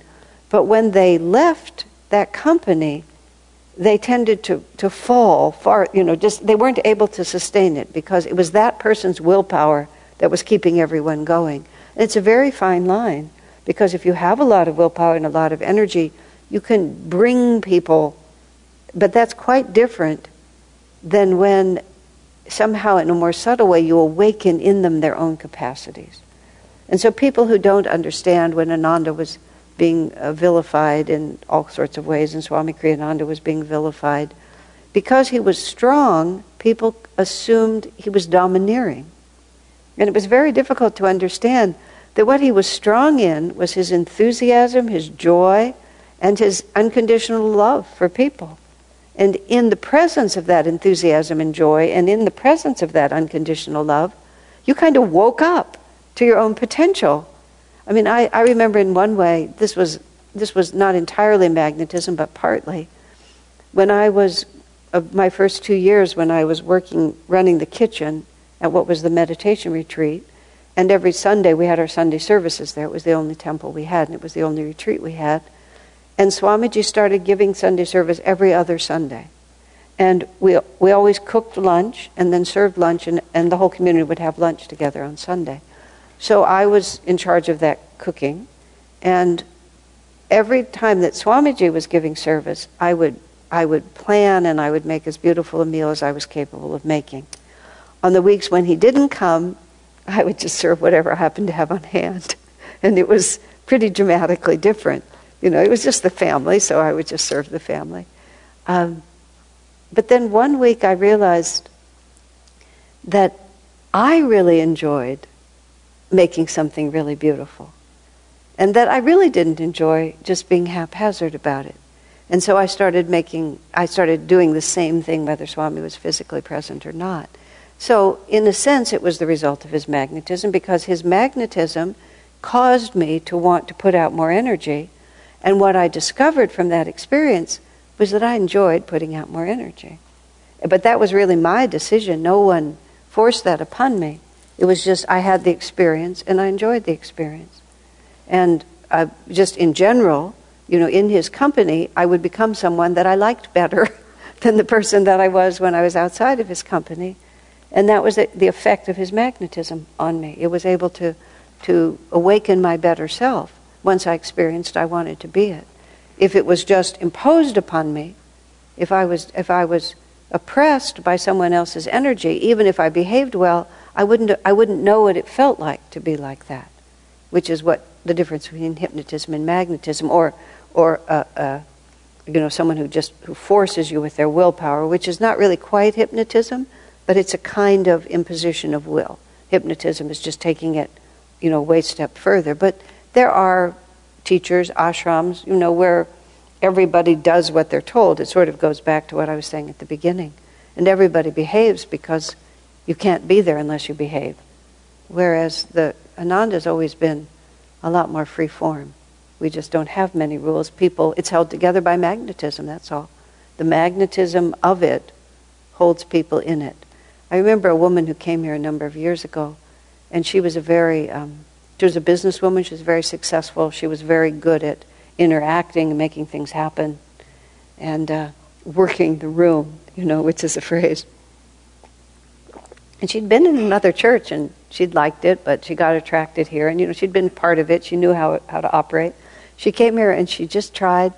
But when they left that company, they tended to, to fall far, you know, just they weren't able to sustain it because it was that person's willpower that was keeping everyone going. And it's a very fine line because if you have a lot of willpower and a lot of energy, you can bring people, but that's quite different than when somehow in a more subtle way you awaken in them their own capacities. And so people who don't understand when Ananda was being uh, vilified in all sorts of ways, and Swami Kriyananda was being vilified. Because he was strong, people assumed he was domineering. And it was very difficult to understand that what he was strong in was his enthusiasm, his joy, and his unconditional love for people. And in the presence of that enthusiasm and joy, and in the presence of that unconditional love, you kind of woke up to your own potential I mean, I, I remember in one way, this was, this was not entirely magnetism, but partly. When I was, uh, my first two years, when I was working, running the kitchen at what was the meditation retreat, and every Sunday we had our Sunday services there. It was the only temple we had, and it was the only retreat we had. And Swamiji started giving Sunday service every other Sunday. And we, we always cooked lunch and then served lunch, and, and the whole community would have lunch together on Sunday. So I was in charge of that cooking. And every time that Swamiji was giving service, I would, I would plan and I would make as beautiful a meal as I was capable of making. On the weeks when he didn't come, I would just serve whatever I happened to have on hand. And it was pretty dramatically different. You know, it was just the family, so I would just serve the family. Um, but then one week I realized that I really enjoyed making something really beautiful. And that I really didn't enjoy just being haphazard about it. And so I started making, I started doing the same thing whether Swami was physically present or not. So, in a sense, it was the result of his magnetism because his magnetism caused me to want to put out more energy. And what I discovered from that experience was that I enjoyed putting out more energy. But that was really my decision. No one forced that upon me. It was just I had the experience and I enjoyed the experience. And uh, just in general, you know, in his company, I would become someone that I liked better than the person that I was when I was outside of his company. And that was the effect of his magnetism on me. It was able to, to awaken my better self once I experienced I wanted to be it. If it was just imposed upon me, if I was, if I was oppressed by someone else's energy, even if I behaved well, I wouldn't, I wouldn't know what it felt like to be like that, which is what the difference between hypnotism and magnetism, or, or uh, uh, you know, someone who just who forces you with their willpower, which is not really quite hypnotism, but it's a kind of imposition of will. Hypnotism is just taking it, you know, way step further. But there are teachers, ashrams, you know, where everybody does what they're told. It sort of goes back to what I was saying at the beginning. And everybody behaves because you can't be there unless you behave. Whereas the Ananda's always been a lot more free form. We just don't have many rules. People, it's held together by magnetism, that's all. The magnetism of it holds people in it. I remember a woman who came here a number of years ago, and she was a very, um, she was a businesswoman, she was very successful, she was very good at interacting and making things happen, and uh, working the room, you know, which is a phrase. And she'd been in another church and she'd liked it, but she got attracted here. And, you know, she'd been part of it. She knew how, how to operate. She came here and she just tried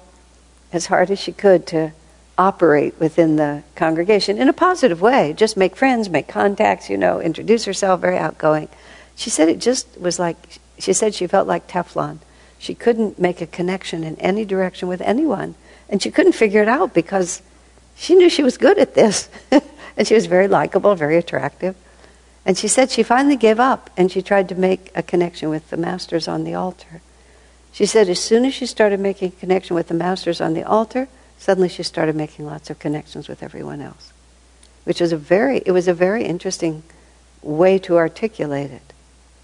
as hard as she could to operate within the congregation in a positive way. Just make friends, make contacts, you know, introduce herself, very outgoing. She said it just was like, she said she felt like Teflon. She couldn't make a connection in any direction with anyone. And she couldn't figure it out because she knew she was good at this. and she was very likable, very attractive. And she said she finally gave up and she tried to make a connection with the masters on the altar. She said as soon as she started making a connection with the masters on the altar, suddenly she started making lots of connections with everyone else. Which was a very it was a very interesting way to articulate it.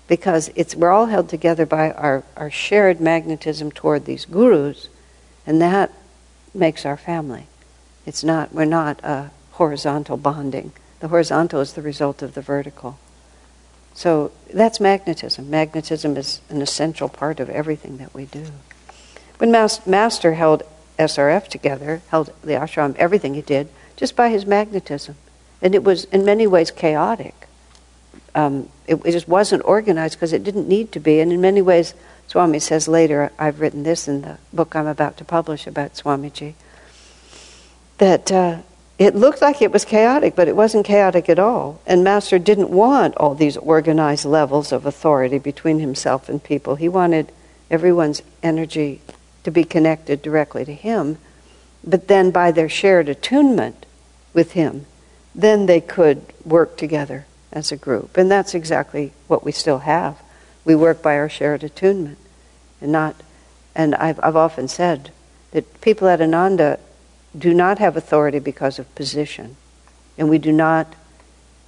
Because it's we're all held together by our, our shared magnetism toward these gurus, and that makes our family. It's not we're not a horizontal bonding. The horizontal is the result of the vertical. So that's magnetism. Magnetism is an essential part of everything that we do. When Mas- Master held SRF together, held the ashram, everything he did, just by his magnetism. And it was in many ways chaotic. Um, it, it, just wasn't organized because it didn't need to be. And in many ways, Swami says later, I've written this in the book I'm about to publish about Swamiji, that uh, it looked like it was chaotic, but it wasn't chaotic at all. And Master didn't want all these organized levels of authority between himself and people. He wanted everyone's energy to be connected directly to him, but then by their shared attunement with him, then they could work together as a group. And that's exactly what we still have. We work by our shared attunement. And not and I've I've often said that people at Ananda do not have authority because of position. And we do not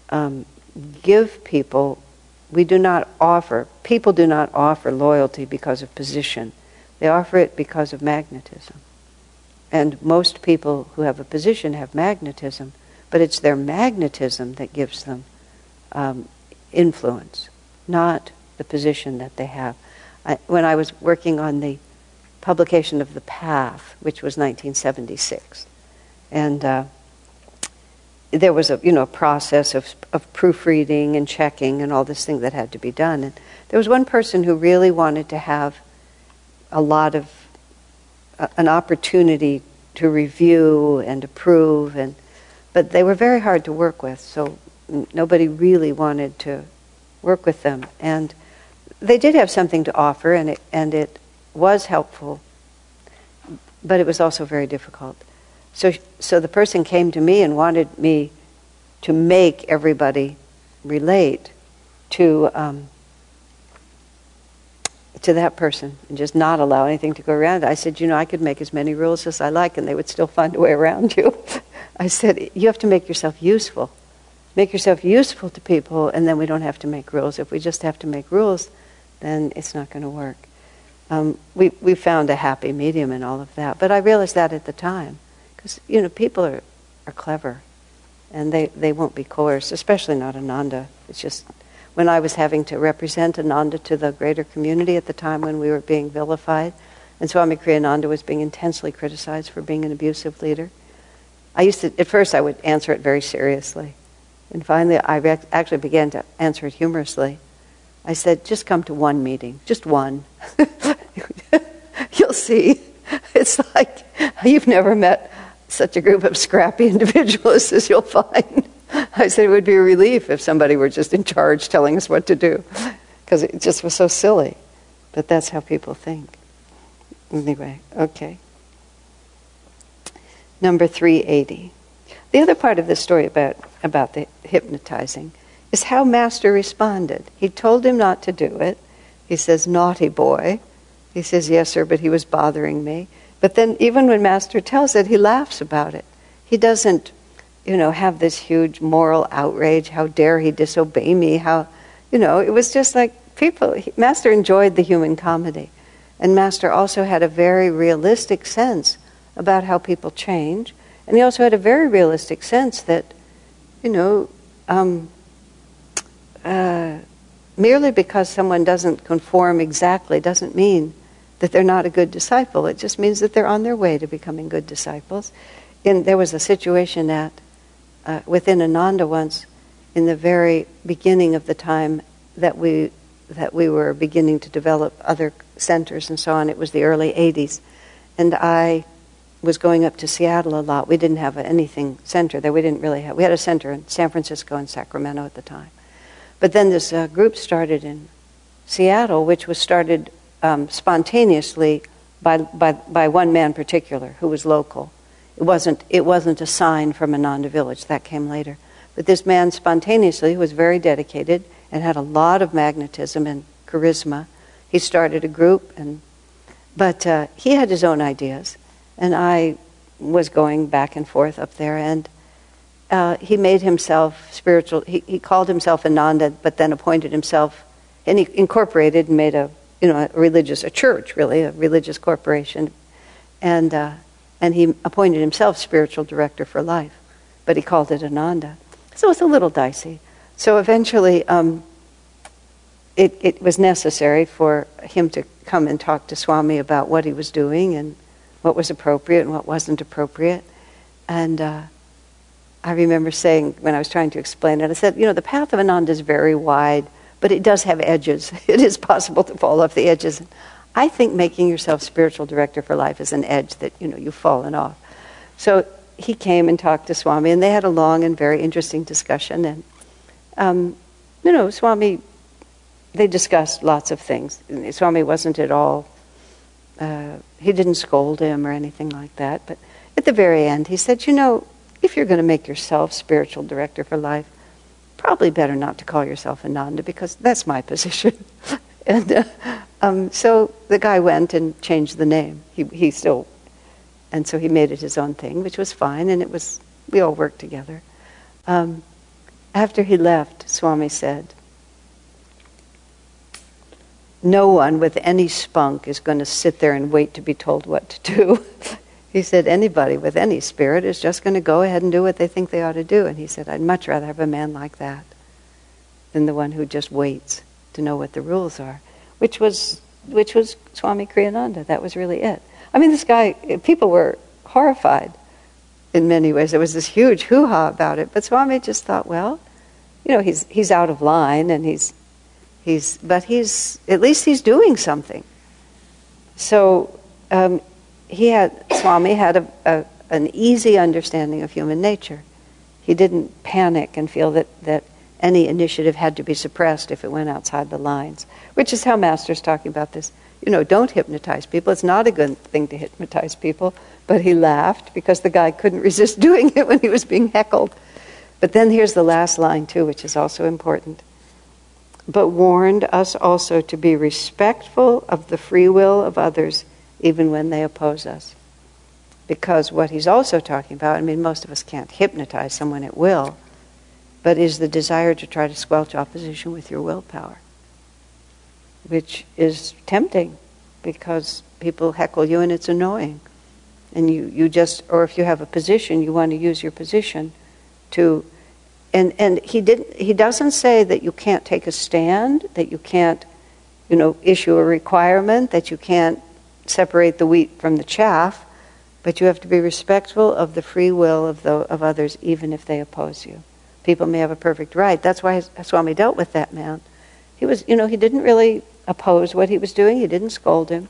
um, give people, we do not offer, people do not offer loyalty because of position. They offer it because of magnetism. And most people who have a position have magnetism, but it's their magnetism that gives them um, influence, not the position that they have. I, when I was working on the publication of The Path, which was 1976. And uh, there was a you know process of, of proofreading and checking and all this thing that had to be done. And there was one person who really wanted to have a lot of uh, an opportunity to review and approve, and but they were very hard to work with. So nobody really wanted to work with them, and they did have something to offer, and it and it was helpful, but it was also very difficult. So, so the person came to me and wanted me to make everybody relate to um, to that person and just not allow anything to go around. I said, you know, I could make as many rules as I like, and they would still find a way around you. I said, you have to make yourself useful. Make yourself useful to people, and then we don't have to make rules. If we just have to make rules, then it's not going to work. Um, we, we found a happy medium in all of that. But I realized that at the time. Because, you know, people are, are clever. And they, they won't be coerced, especially not Ananda. It's just when I was having to represent Ananda to the greater community at the time when we were being vilified, and Swami Kriyananda was being intensely criticized for being an abusive leader. I used to, at first, I would answer it very seriously. And finally, I actually began to answer it humorously. I said, just come to one meeting, just one. You'll see. It's like you've never met such a group of scrappy individualists as you'll find. I said it would be a relief if somebody were just in charge telling us what to do, because it just was so silly. But that's how people think. Anyway, okay. Number 380. The other part of the story about, about the hypnotizing is how Master responded. He told him not to do it. He says, Naughty boy. He says, Yes, sir, but he was bothering me. But then, even when Master tells it, he laughs about it. He doesn't, you know, have this huge moral outrage. How dare he disobey me? How, you know, it was just like people. Master enjoyed the human comedy. And Master also had a very realistic sense about how people change. And he also had a very realistic sense that, you know, um, uh, merely because someone doesn't conform exactly doesn't mean that they're not a good disciple. It just means that they're on their way to becoming good disciples. In, there was a situation at uh, within Ananda once, in the very beginning of the time that we that we were beginning to develop other centers and so on. It was the early '80s, and I was going up to Seattle a lot. We didn't have anything center there. We didn't really have. We had a center in San Francisco and Sacramento at the time, but then this uh, group started in Seattle, which was started um, spontaneously by, by, by one man particular who was local. It wasn't, it wasn't a sign from Ananda Village, that came later. But this man spontaneously was very dedicated and had a lot of magnetism and charisma. He started a group, and, but uh, he had his own ideas. And I was going back and forth up there, and uh, he made himself spiritual. He, he called himself Ananda, but then appointed himself, and he incorporated and made a you know a religious a church really a religious corporation, and uh, and he appointed himself spiritual director for life, but he called it Ananda. So it's a little dicey. So eventually, um, it it was necessary for him to come and talk to Swami about what he was doing and what was appropriate and what wasn't appropriate, and. Uh, I remember saying when I was trying to explain it, I said, you know, the path of Ananda is very wide, but it does have edges. It is possible to fall off the edges. I think making yourself spiritual director for life is an edge that, you know, you've fallen off. So he came and talked to Swami, and they had a long and very interesting discussion. And, um, you know, Swami, they discussed lots of things. Swami wasn't at all, uh, he didn't scold him or anything like that. But at the very end, he said, you know, if you're going to make yourself spiritual director for life, probably better not to call yourself Ananda because that's my position. and uh, um, so the guy went and changed the name. He, he still, and so he made it his own thing, which was fine, and it was, we all worked together. Um, after he left, Swami said, no one with any spunk is going to sit there and wait to be told what to do. He said, anybody with any spirit is just going to go ahead and do what they think they ought to do. And he said, I'd much rather have a man like that than the one who just waits to know what the rules are, which was, which was Swami Kriyananda. That was really it. I mean, this guy, people were horrified in many ways. There was this huge hoo ha about it. But Swami just thought, well, you know, he's, he's out of line and he's, he's, but he's, at least he's doing something. So um, he had Swami had a, a, an easy understanding of human nature. He didn't panic and feel that, that any initiative had to be suppressed if it went outside the lines, which is how Master's talking about this. You know, don't hypnotize people. It's not a good thing to hypnotize people. But he laughed because the guy couldn't resist doing it when he was being heckled. But then here's the last line, too, which is also important. But warned us also to be respectful of the free will of others even when they oppose us. Because what he's also talking about, I mean, most of us can't hypnotize someone at will, but is the desire to try to squelch opposition with your willpower. which is tempting because people heckle you and it's annoying. And you, you just, or if you have a position, you want to use your position to, and, and he, didn't, he doesn't say that you can't take a stand, that you can't, you know, issue a requirement, that you can't separate the wheat from the chaff, but you have to be respectful of the free will of, the, of others, even if they oppose you. People may have a perfect right. That's why Swami dealt with that man. He was, you know, he didn't really oppose what he was doing. He didn't scold him.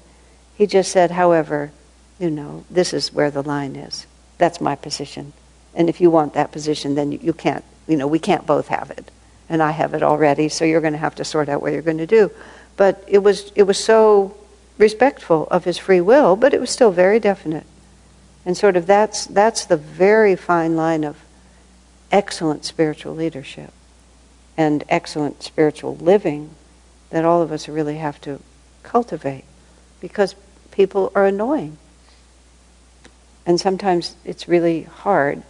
He just said, however, you know, this is where the line is. That's my position. And if you want that position, then you, you can't, you know, we can't both have it. And I have it already, so you're going to have to sort out what you're going to do. But it was, it was so respectful of his free will, but it was still very definite. And sort of that's, that's the very fine line of excellent spiritual leadership and excellent spiritual living that all of us really have to cultivate because people are annoying. And sometimes it's really hard.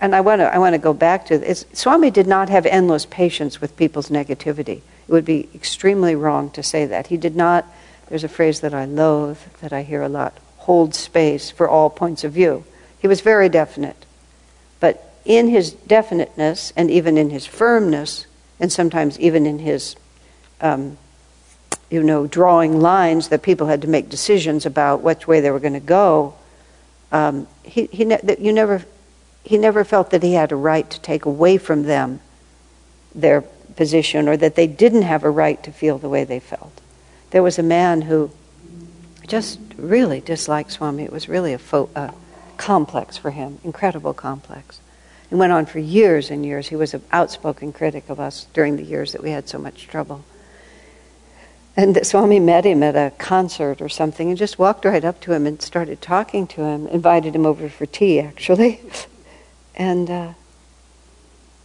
And I want to I want to go back to this. Swami did not have endless patience with people's negativity. It would be extremely wrong to say that. He did not, there's a phrase that I loathe, that I hear a lot hold space for all points of view. He was very definite. But in his definiteness, and even in his firmness, and sometimes even in his um, you know, drawing lines that people had to make decisions about which way they were going to go. Um, he, he, ne- you never, he never felt that he had a right to take away from them their position or that they didn't have a right to feel the way they felt. There was a man who just really disliked Swami. It was really a, fo- a complex for him, incredible complex. It went on for years and years. He was an outspoken critic of us during the years that we had so much trouble. And Swami met him at a concert or something and just walked right up to him and started talking to him, invited him over for tea, actually. and uh,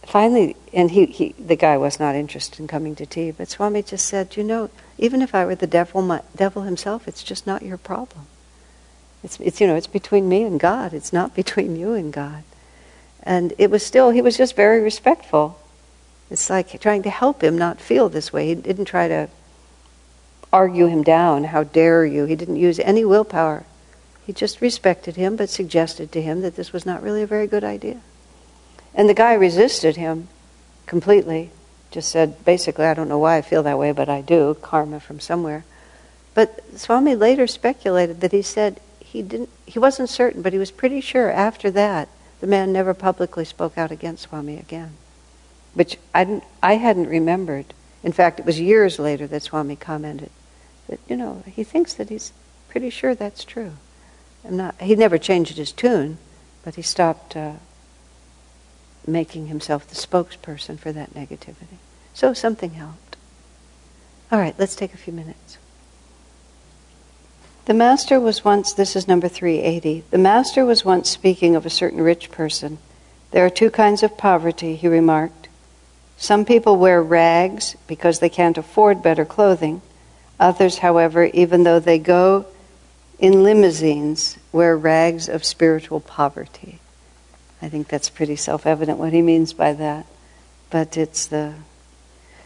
finally, and he, he, the guy was not interested in coming to tea, but Swami just said, You know, even if I were the devil, my, devil himself, it's just not your problem. It's, it's, you know, it's between me and God, it's not between you and God. And it was still, he was just very respectful. It's like trying to help him not feel this way. He didn't try to argue him down. How dare you? He didn't use any willpower. He just respected him, but suggested to him that this was not really a very good idea. And the guy resisted him completely. Just said, basically, I don't know why I feel that way, but I do, karma from somewhere. But Swami later speculated that he said he didn't he wasn't certain, but he was pretty sure after that the man never publicly spoke out against Swami again. Which I, I hadn't remembered. In fact, it was years later that Swami commented that, you know, he thinks that he's pretty sure that's true. Not, he never changed his tune, but he stopped uh, making himself the spokesperson for that negativity. So something helped. All right, let's take a few minutes. The master was once, this is number 380, the master was once speaking of a certain rich person. There are two kinds of poverty, he remarked. Some people wear rags because they can't afford better clothing. Others, however, even though they go in limousines, wear rags of spiritual poverty. I think that's pretty self evident what he means by that. But it's the,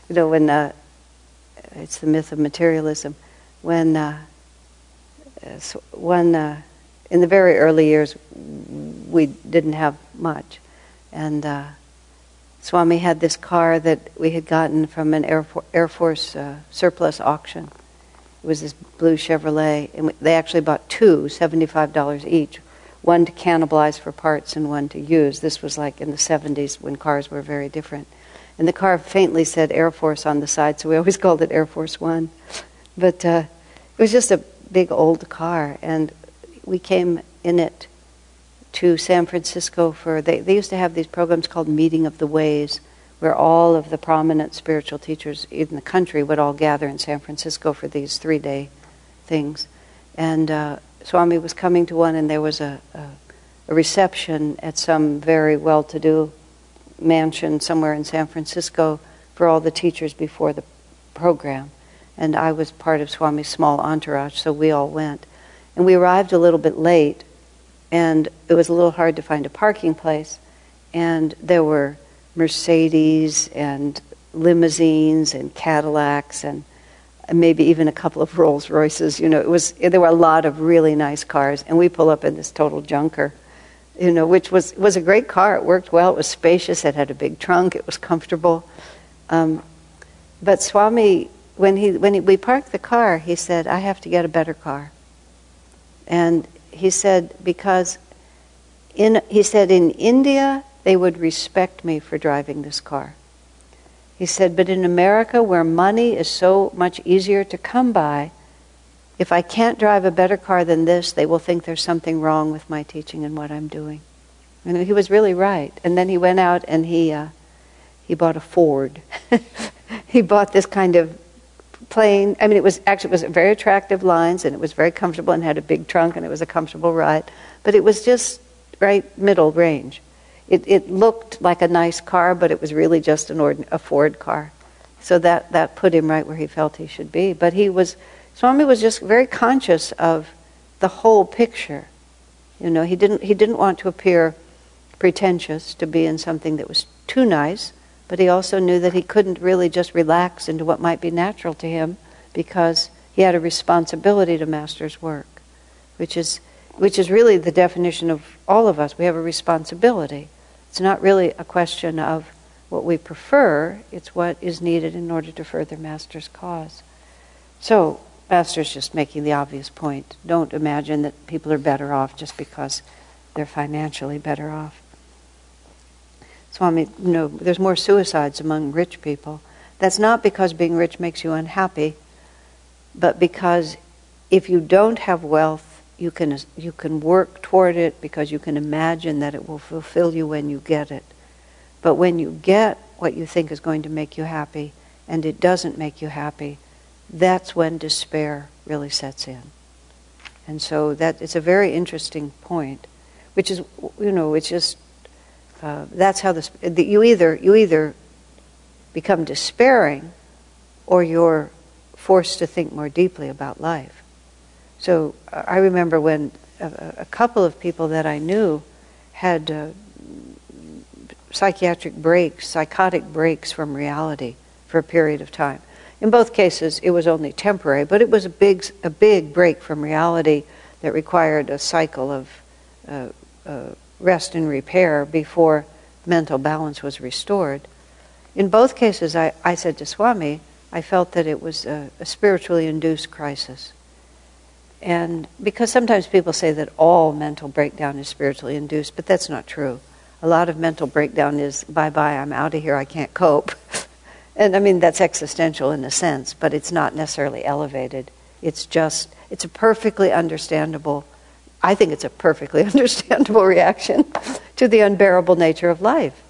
you know, when uh, it's the myth of materialism. When, uh, when uh, in the very early years, we didn't have much. And uh, Swami had this car that we had gotten from an Air, For- Air Force uh, surplus auction. It was this blue Chevrolet, and they actually bought two, $75 each, one to cannibalize for parts and one to use. This was like in the 70s when cars were very different. And the car faintly said Air Force on the side, so we always called it Air Force One. But uh, it was just a big old car, and we came in it to San Francisco for, they, they used to have these programs called Meeting of the Ways, where all of the prominent spiritual teachers in the country would all gather in San Francisco for these three day things. And uh, Swami was coming to one, and there was a, a, a reception at some very well to do mansion somewhere in San Francisco for all the teachers before the program. And I was part of Swami's small entourage, so we all went. And we arrived a little bit late, and it was a little hard to find a parking place. And there were Mercedes and limousines and Cadillacs and maybe even a couple of Rolls Royces. You know, it was there were a lot of really nice cars, and we pull up in this total junker, you know, which was was a great car. It worked well. It was spacious. It had a big trunk. It was comfortable. Um, but Swami, when he when he, we parked the car, he said, "I have to get a better car." And he said because in he said in India they would respect me for driving this car. He said, but in America, where money is so much easier to come by, if I can't drive a better car than this, they will think there's something wrong with my teaching and what I'm doing. And he was really right. And then he went out and he, uh, he bought a Ford. he bought this kind of plain. I mean, it was actually it was very attractive lines and it was very comfortable and had a big trunk and it was a comfortable ride. But it was just right middle range. It, it looked like a nice car, but it was really just an ordin- a Ford car. So that, that put him right where he felt he should be. But he was, Swami was just very conscious of the whole picture. You know, he didn't, he didn't want to appear pretentious, to be in something that was too nice, but he also knew that he couldn't really just relax into what might be natural to him because he had a responsibility to Master's work, which is, which is really the definition of all of us. We have a responsibility. It's not really a question of what we prefer, it's what is needed in order to further Master's cause. So, Master's just making the obvious point. Don't imagine that people are better off just because they're financially better off. Swami, know, there's more suicides among rich people. That's not because being rich makes you unhappy, but because if you don't have wealth, you can, you can work toward it because you can imagine that it will fulfill you when you get it. But when you get what you think is going to make you happy and it doesn't make you happy, that's when despair really sets in. And so that it's a very interesting point, which is, you know, it's just, uh, that's how this, you either, you either become despairing or you're forced to think more deeply about life. So uh, I remember when a, a, couple of people that I knew had uh, psychiatric breaks, psychotic breaks from reality for a period of time. In both cases, it was only temporary, but it was a big, a big break from reality that required a cycle of uh, uh, rest and repair before mental balance was restored. In both cases, I, I said to Swami, I felt that it was a, a spiritually induced crisis. And because sometimes people say that all mental breakdown is spiritually induced, but that's not true. A lot of mental breakdown is bye bye, I'm out of here, I can't cope. and I mean, that's existential in a sense, but it's not necessarily elevated. It's just, it's a perfectly understandable, I think it's a perfectly understandable reaction to the unbearable nature of life.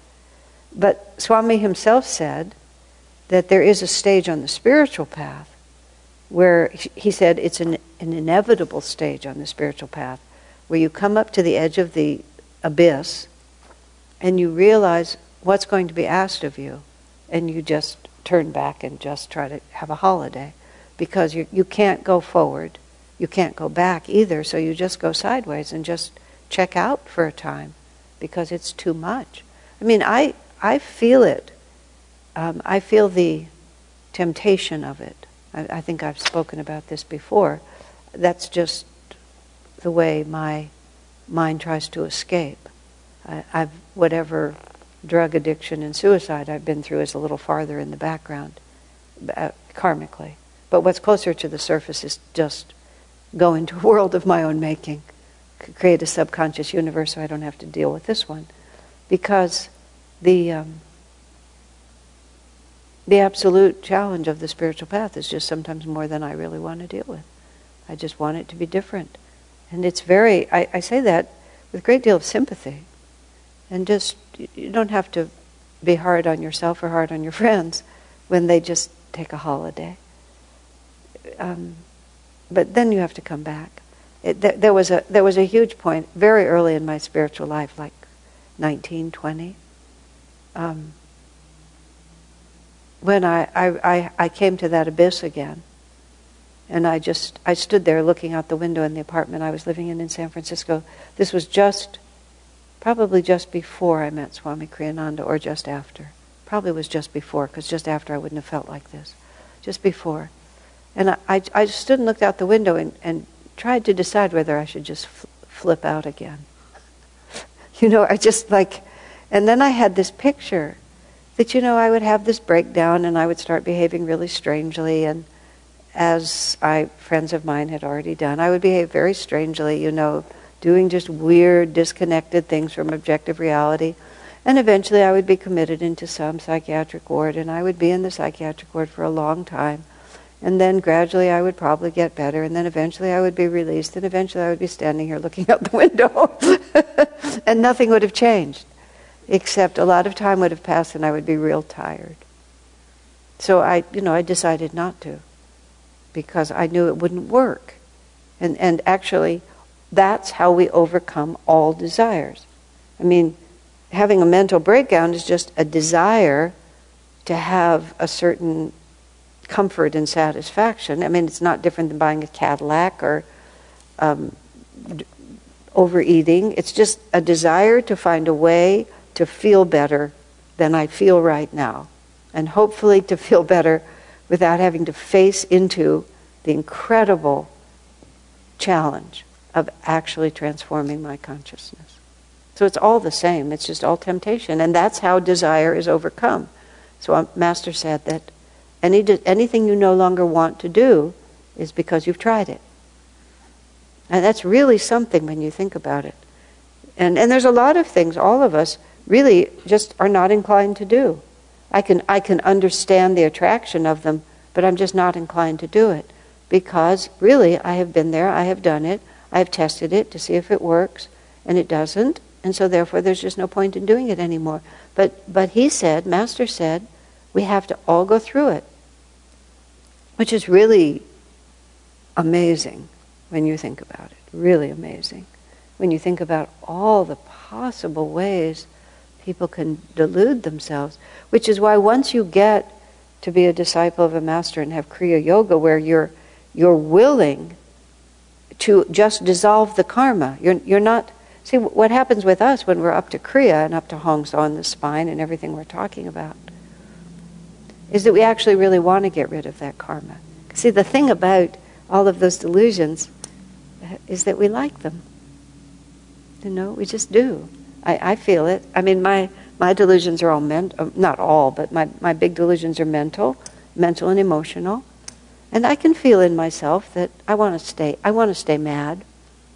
But Swami himself said that there is a stage on the spiritual path where he said it's an, an inevitable stage on the spiritual path where you come up to the edge of the abyss and you realize what's going to be asked of you and you just turn back and just try to have a holiday because you, you can't go forward. You can't go back either so you just go sideways and just check out for a time because it's too much. I mean i i feel it. Um, i feel the temptation of it I, I think I've spoken about this before. That's just the way my mind tries to escape. I, have whatever drug addiction and suicide I've been through is a little farther in the background, uh, karmically. But what's closer to the surface is just go into a world of my own making, create a subconscious universe so I don't have to deal with this one, because the um, the absolute challenge of the spiritual path is just sometimes more than I really want to deal with. I just want it to be different. And it's very, I, I say that with a great deal of sympathy. And just, you don't have to be hard on yourself or hard on your friends when they just take a holiday. Um, but then you have to come back. It, th- there, was a, there was a huge point very early in my spiritual life, like 19, 20. Um, when I, I, I, came to that abyss again, and I just I stood there looking out the window in the apartment I was living in in San Francisco. This was just probably just before I met Swami Kriyananda, or just after. Probably was just before, because just after I wouldn't have felt like this. Just before, And I, I, I stood and looked out the window and, and tried to decide whether I should just fl- flip out again. you know, I just like, and then I had this picture that, you know, I would have this breakdown and I would start behaving really strangely. And as I, friends of mine had already done, I would behave very strangely, you know, doing just weird, disconnected things from objective reality. And eventually I would be committed into some psychiatric ward, and I would be in the psychiatric ward for a long time. And then gradually I would probably get better, and then eventually I would be released, and eventually I would be standing here looking out the window. and nothing would have changed, except a lot of time would have passed and I would be real tired. So I, you know, I decided not to, because I knew it wouldn't work. And, and actually, that's how we overcome all desires. I mean, having a mental breakdown is just a desire to have a certain comfort and satisfaction. I mean, it's not different than buying a Cadillac or um, overeating. It's just a desire to find a way to feel better than I feel right now. And hopefully to feel better without having to face into the incredible challenge of actually transforming my consciousness. So it's all the same, it's just all temptation. And that's how desire is overcome. So a Master said that any, anything you no longer want to do is because you've tried it. And that's really something when you think about it. And, and there's a lot of things all of us really just are not inclined to do. I can, I can understand the attraction of them, but I'm just not inclined to do it. Because really, I have been there, I have done it, I've tested it to see if it works, and it doesn't, and so therefore there's just no point in doing it anymore. But but he said, Master said, we have to all go through it. Which is really amazing when you think about it. Really amazing. When you think about all the possible ways people can delude themselves. Which is why once you get to be a disciple of a master and have Kriya Yoga where you're you're willing to just dissolve the karma. You're, you're not. See, what happens with us when we're up to Kriya and up to Hong Sau in the spine and everything we're talking about is that we actually really want to get rid of that karma. See, the thing about all of those delusions uh, is that we like them. You know, we just do. I, I feel it. I mean, my, my delusions are all mental, uh, not all, but my, my big delusions are mental, mental and emotional. And I can feel in myself that I want to stay. I want to stay mad.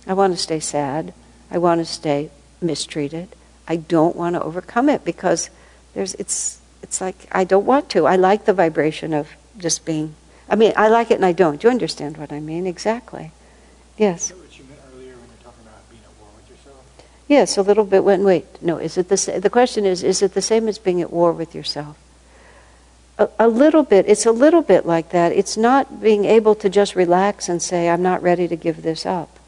I want to stay sad. I want to stay mistreated. I don't want to overcome it because there's it's it's like I don't want to. I like the vibration of just being. I mean, I like it and I don't. Do you understand what I mean? Exactly. Yes. Yes, a little bit. When wait, no. Is it the? The question is: Is it the same as being at war with yourself? a, a little bit, it's a little bit like that. It's not being able to just relax and say, I'm not ready to give this up.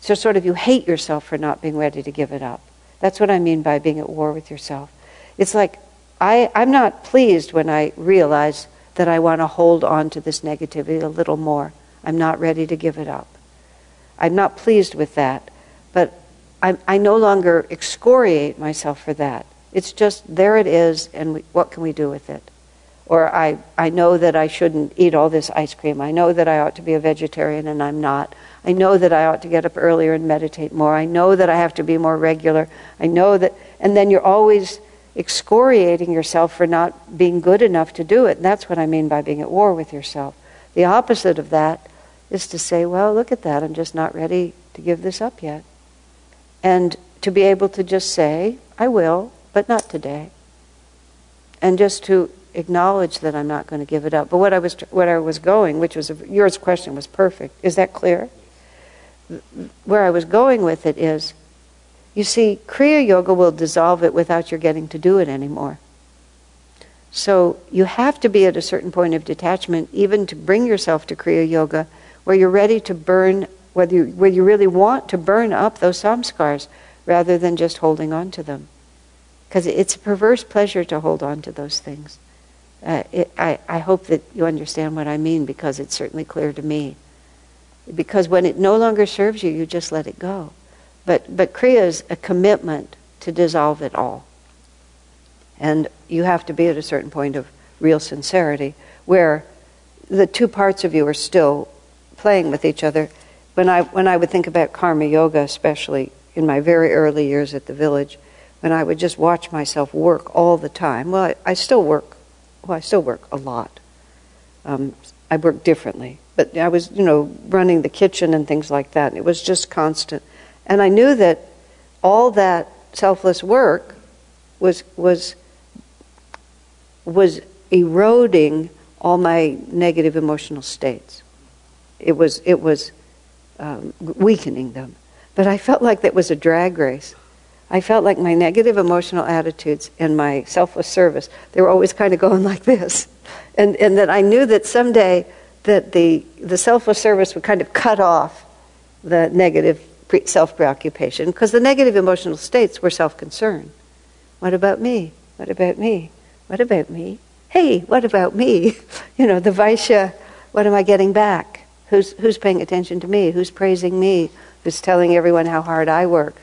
So, sort of, you hate yourself for not being ready to give it up. That's what I mean by being at war with yourself. It's like, I, I'm not pleased when I realize that I want to hold on to this negativity a little more. I'm not ready to give it up. I'm not pleased with that. I, I no longer excoriate myself for that. It's just, there it is, and we, what can we do with it? Or I, I know that I shouldn't eat all this ice cream. I know that I ought to be a vegetarian and I'm not. I know that I ought to get up earlier and meditate more. I know that I have to be more regular. I know that, and then you're always excoriating yourself for not being good enough to do it. And that's what I mean by being at war with yourself. The opposite of that is to say, well, look at that. I'm just not ready to give this up yet. And to be able to just say, I will, but not today. And just to acknowledge that I'm not going to give it up. But what I was what I was going, which was yours question was perfect. Is that clear? Where I was going with it is, you see, Kriya Yoga will dissolve it without your getting to do it anymore. So you have to be at a certain point of detachment, even to bring yourself to Kriya Yoga, where you're ready to burn, whether you, you really want to burn up those samskars, rather than just holding on to them. Because it's a perverse pleasure to hold on to those things. Uh, it, I, I hope that you understand what I mean because it's certainly clear to me. Because when it no longer serves you, you just let it go. But, but Kriya is a commitment to dissolve it all. And you have to be at a certain point of real sincerity where the two parts of you are still playing with each other. When I, when I would think about karma yoga, especially in my very early years at the village, when I would just watch myself work all the time, well, I, I still work, well, I still work a lot. Um, I work differently, but I was, you know, running the kitchen and things like that. It was just constant. And I knew that all that selfless work was, was, was eroding all my negative emotional states. It was, it was um, weakening them. But I felt like that was a drag race. I felt like my negative emotional attitudes and my selfless service, they were always kind of going like this. And, and that I knew that someday that the, the selfless service would kind of cut off the negative self preoccupation because the negative emotional states were self concern. What about me? What about me? What about me? Hey, what about me? You know, the Vaishya, what am I getting back? Who's, who's paying attention to me? Who's praising me? Who's telling everyone how hard I work?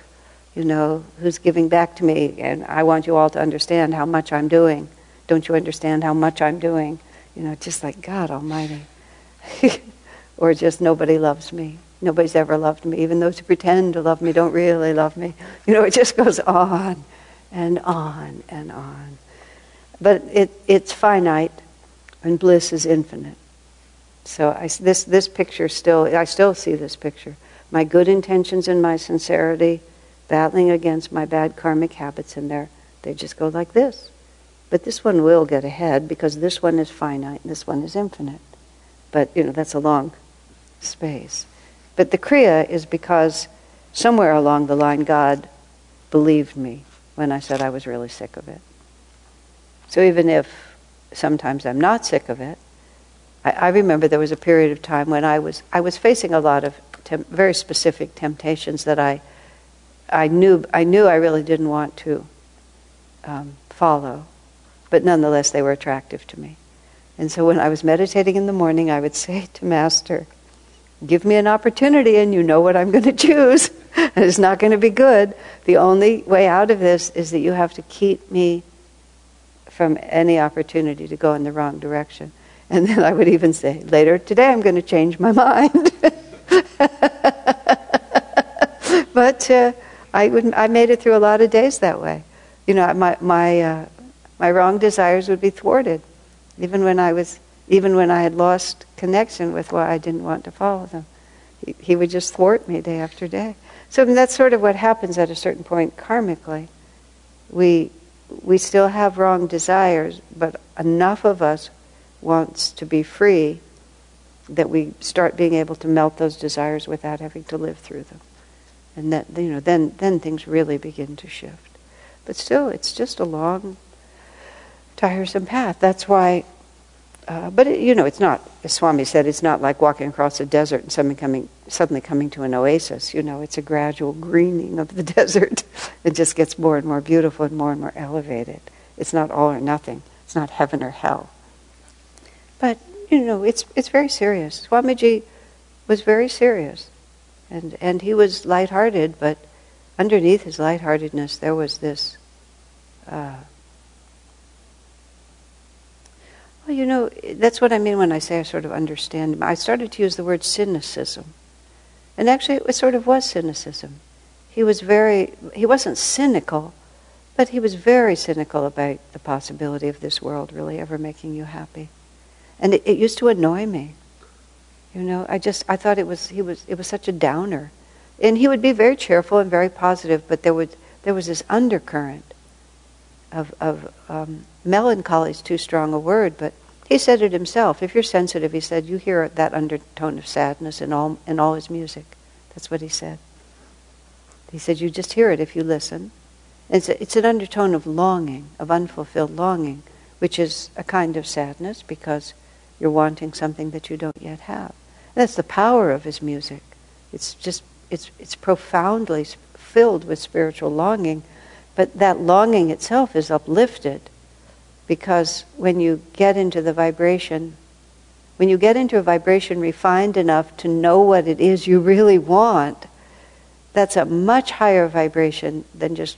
You know, who's giving back to me? And I want you all to understand how much I'm doing. Don't you understand how much I'm doing? You know, just like God Almighty. or just nobody loves me. Nobody's ever loved me. Even those who pretend to love me don't really love me. You know, it just goes on and on and on. But it, it's finite, and bliss is infinite. So I, this, this picture still, I still see this picture. My good intentions and my sincerity battling against my bad karmic habits in there. They just go like this. But this one will get ahead because this one is finite and this one is infinite. But, you know, that's a long space. But the Kriya is because somewhere along the line God believed me when I said I was really sick of it. So even if sometimes I'm not sick of it, I, I remember there was a period of time when I was I was facing a lot of temp- very specific temptations that I I knew I knew I really didn't want to um, follow, but nonetheless they were attractive to me. And so when I was meditating in the morning, I would say to Master, Give me an opportunity, and you know what I'm going to choose. it's not going to be good. The only way out of this is that you have to keep me from any opportunity to go in the wrong direction. And then I would even say, Later today, I'm going to change my mind. but uh, I, would, I made it through a lot of days that way. You know, my, my, uh, my wrong desires would be thwarted even when I was, even when I had lost connection with why I didn't want to follow them. He, he would just thwart me day after day. So I mean, that's sort of what happens at a certain point karmically. We, we still have wrong desires, but enough of us wants to be free that we start being able to melt those desires without having to live through them. And that, you know, then, then things really begin to shift. But still, it's just a long, tiresome path. That's why, uh, but it, you know, it's not, as Swami said, it's not like walking across a desert and suddenly coming, suddenly coming to an oasis. You know, it's a gradual greening of the desert. it just gets more and more beautiful and more and more elevated. It's not all or nothing. It's not heaven or hell. But, you know, it's, it's very serious. Swamiji was very serious. And, and he was lighthearted, but underneath his lightheartedness, there was this uh, Well, you know, that's what I mean when I say I sort of understand. I started to use the word cynicism. And actually, it sort of was cynicism. He was very, he wasn't cynical, but he was very cynical about the possibility of this world really ever making you happy. And it, it used to annoy me. You know, I just, I thought it was, he was, it was such a downer. And he would be very cheerful and very positive, but there, would, there was this undercurrent of, of um, melancholy is too strong a word, but he said it himself. If you're sensitive, he said, you hear that undertone of sadness in all, in all his music. That's what he said. He said, you just hear it if you listen. It's, a, it's an undertone of longing, of unfulfilled longing, which is a kind of sadness because you're wanting something that you don't yet have. And that's the power of his music. It's just, it's, it's profoundly filled with spiritual longing but that longing itself is uplifted because when you get into the vibration, when you get into a vibration refined enough to know what it is you really want, that's a much higher vibration than just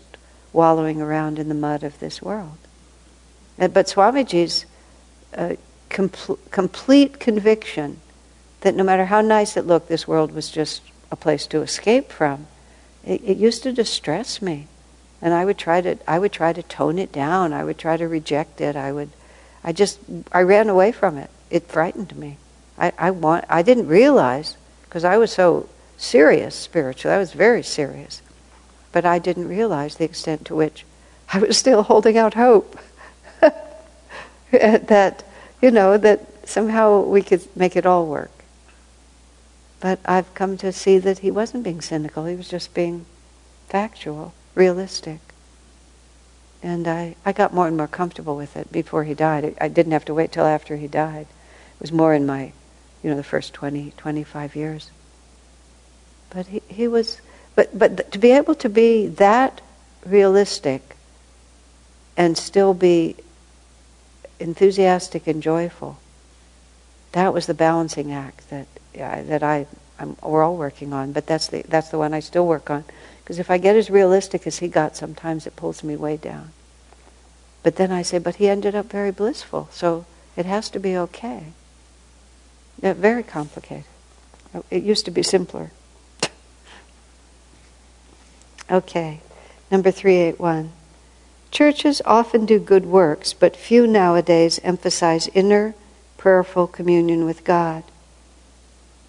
wallowing around in the mud of this world. But Swamiji's uh, complete conviction that no matter how nice it looked, this world was just a place to escape from. It, it used to distress me, and I would try to I would try to tone it down. I would try to reject it. I would, I just I ran away from it. It frightened me. I, I want I didn't realize because I was so serious spiritually. I was very serious, but I didn't realize the extent to which I was still holding out hope that you know that somehow we could make it all work. But I've come to see that he wasn't being cynical, he was just being factual, realistic. And I, I got more and more comfortable with it before he died. I didn't have to wait till after he died. It was more in my, you know, the first 20, 25 years. But he, he was, but, but to be able to be that realistic and still be enthusiastic and joyful, that was the balancing act that yeah, that I I'm, we're all working on. But that's the that's the one I still work on because if I get as realistic as he got, sometimes it pulls me way down. But then I say, but he ended up very blissful, so it has to be okay. Yeah, very complicated. It used to be simpler. okay, number 381. Churches often do good works, but few nowadays emphasize inner, prayerful communion with God.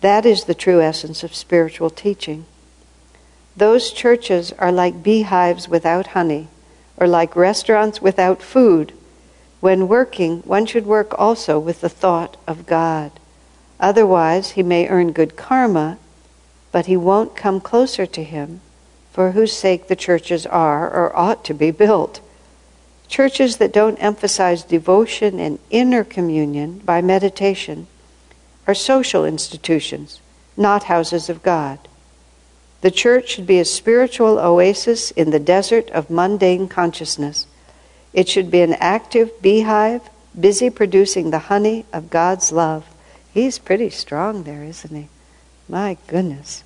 That is the true essence of spiritual teaching. Those churches are like beehives without honey, or like restaurants without food. When working, one should work also with the thought of God. Otherwise, he may earn good karma, but he won't come closer to him, for whose sake the churches are or ought to be built. Churches that don't emphasize devotion and inner communion by meditation are social institutions, not houses of God. The church should be a spiritual oasis in the desert of mundane consciousness. It should be an active beehive, busy producing the honey of God's love. He's pretty strong there, isn't he? My goodness.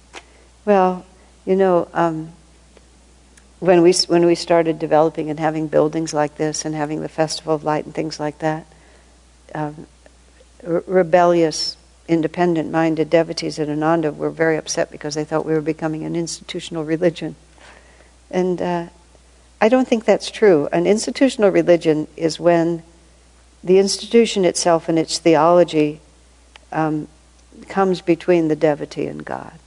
Well, you know, um, when we when we started developing and having buildings like this and having the festival of light and things like that, um, rebellious, independent-minded devotees at Ananda were very upset because they thought we were becoming an institutional religion, and uh, I don't think that's true. An institutional religion is when the institution itself and its theology um, comes between the devotee and God.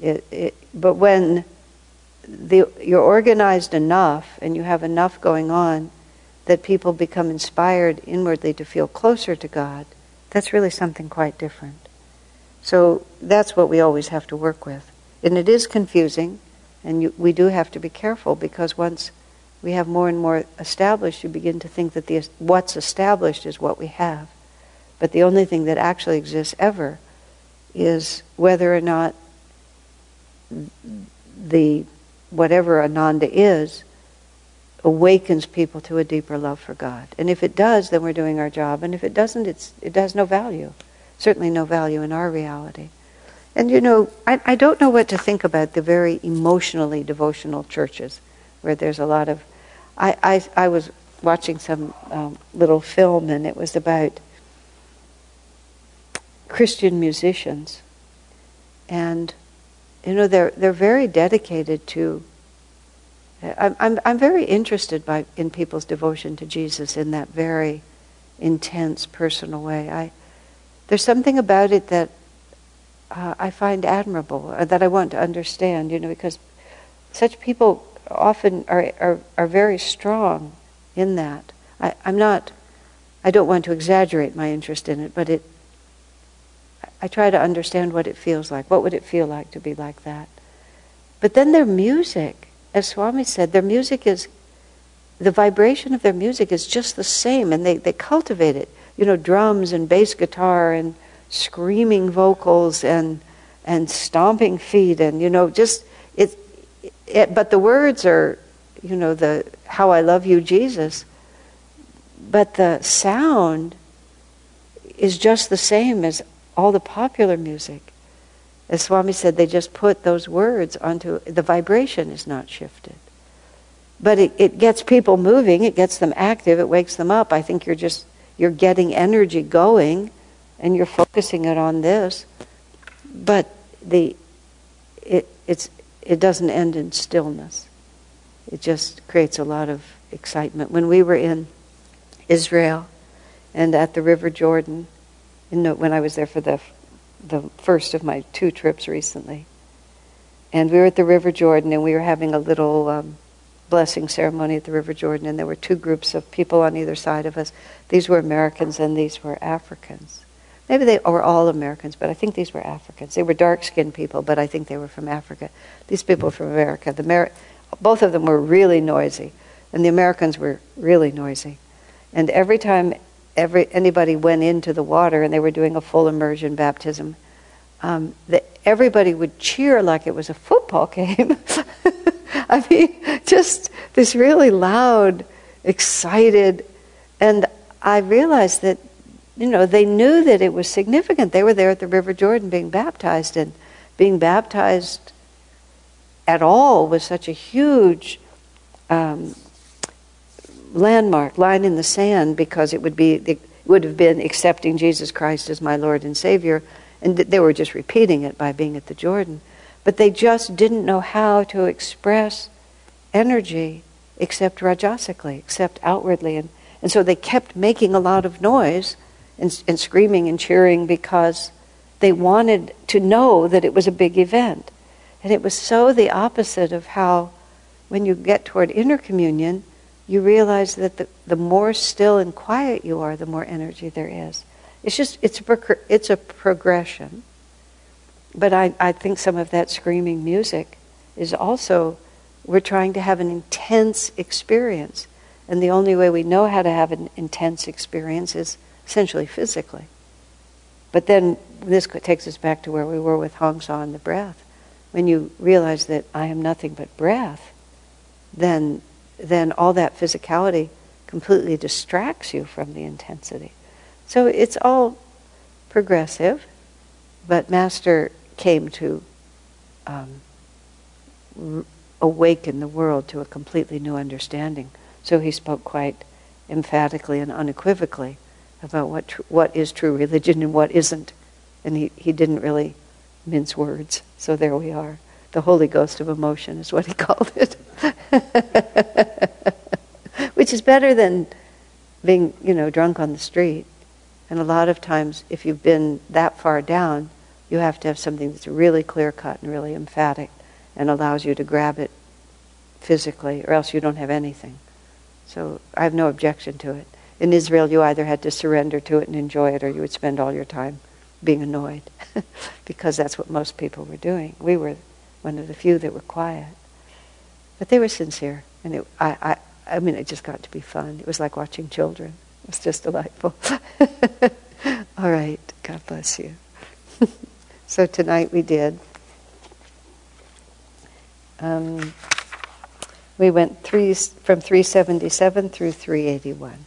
It, it, but when the, you're organized enough and you have enough going on that people become inspired inwardly to feel closer to God, that's really something quite different. So that's what we always have to work with. And it is confusing, and you, we do have to be careful because once we have more and more established, you begin to think that the, what's established is what we have. But the only thing that actually exists ever is whether or not the whatever Ananda is, awakens people to a deeper love for God. And if it does, then we're doing our job. And if it doesn't, it's, it has no value. Certainly no value in our reality. And you know, I, I don't know what to think about the very emotionally devotional churches where there's a lot of. I, I, I was watching some um, little film and it was about Christian musicians. And you know, they're, they're very dedicated to. I'm, I'm, I'm very interested by, in people's devotion to Jesus in that very intense, personal way. I, there's something about it that uh, I find admirable, uh, that I want to understand, you know, because such people often are, are, are very strong in that. I, I'm not, I don't want to exaggerate my interest in it, but it, I try to understand what it feels like. What would it feel like to be like that? But then their music, as Swami said, their music is, the vibration of their music is just the same, and they, they cultivate it. You know, drums and bass guitar and screaming vocals and and stomping feet and you know just it, it but the words are you know the how I love you Jesus but the sound is just the same as all the popular music. As Swami said, they just put those words onto the vibration is not shifted. But it, it gets people moving, it gets them active, it wakes them up. I think you're just you're getting energy going and you're focusing it on this, but the it it's it doesn't end in stillness. It just creates a lot of excitement. When we were in Israel and at the River Jordan, the, when I was there for the the first of my two trips recently, and we were at the River Jordan and we were having a little um, blessing ceremony at the River Jordan, and there were two groups of people on either side of us. These were Americans and these were Africans. Maybe they were all Americans, but I think these were Africans. They were dark skinned people, but I think they were from Africa. These people were from America. The Mer- both of them were really noisy, and the Americans were really noisy. And every time every, anybody went into the water and they were doing a full immersion baptism, um, the, everybody would cheer like it was a football game. I mean, just this really loud, excited, and I realized that, you know, they knew that it was significant. They were there at the River Jordan being baptized, and being baptized at all was such a huge um, landmark, line in the sand, because it would be it would have been accepting Jesus Christ as my Lord and Savior, and they were just repeating it by being at the Jordan but they just didn't know how to express energy except rajasically, except outwardly. And, and so they kept making a lot of noise and, and screaming and cheering because they wanted to know that it was a big event. And it was so the opposite of how, when you get toward inner communion, you realize that the, the more still and quiet you are, the more energy there is. It's just, it's a, it's a progression. But I, I think some of that screaming music is also, we're trying to have an intense experience. And the only way we know how to have an intense experience is essentially physically. But then this takes us back to where we were with Hong Sau and the breath. When you realize that I am nothing but breath, then, then all that physicality completely distracts you from the intensity. So it's all progressive, but Master came to um, r- awaken the world to a completely new understanding. So he spoke quite emphatically and unequivocally about what tr- what is true religion and what isn't, and he, he didn't really mince words. So there we are. The Holy Ghost of emotion is what he called it, which is better than being you know drunk on the street. And a lot of times, if you've been that far down, you have to have something that's really clear cut and really emphatic and allows you to grab it physically, or else you don't have anything. So I have no objection to it. In Israel, you either had to surrender to it and enjoy it, or you would spend all your time being annoyed, because that's what most people were doing. We were one of the few that were quiet, but they were sincere, and it, I, I, I mean, it just got to be fun. It was like watching children. It was just delightful. all right, God bless you. So tonight we did. Um, we went three, from 377 through 381.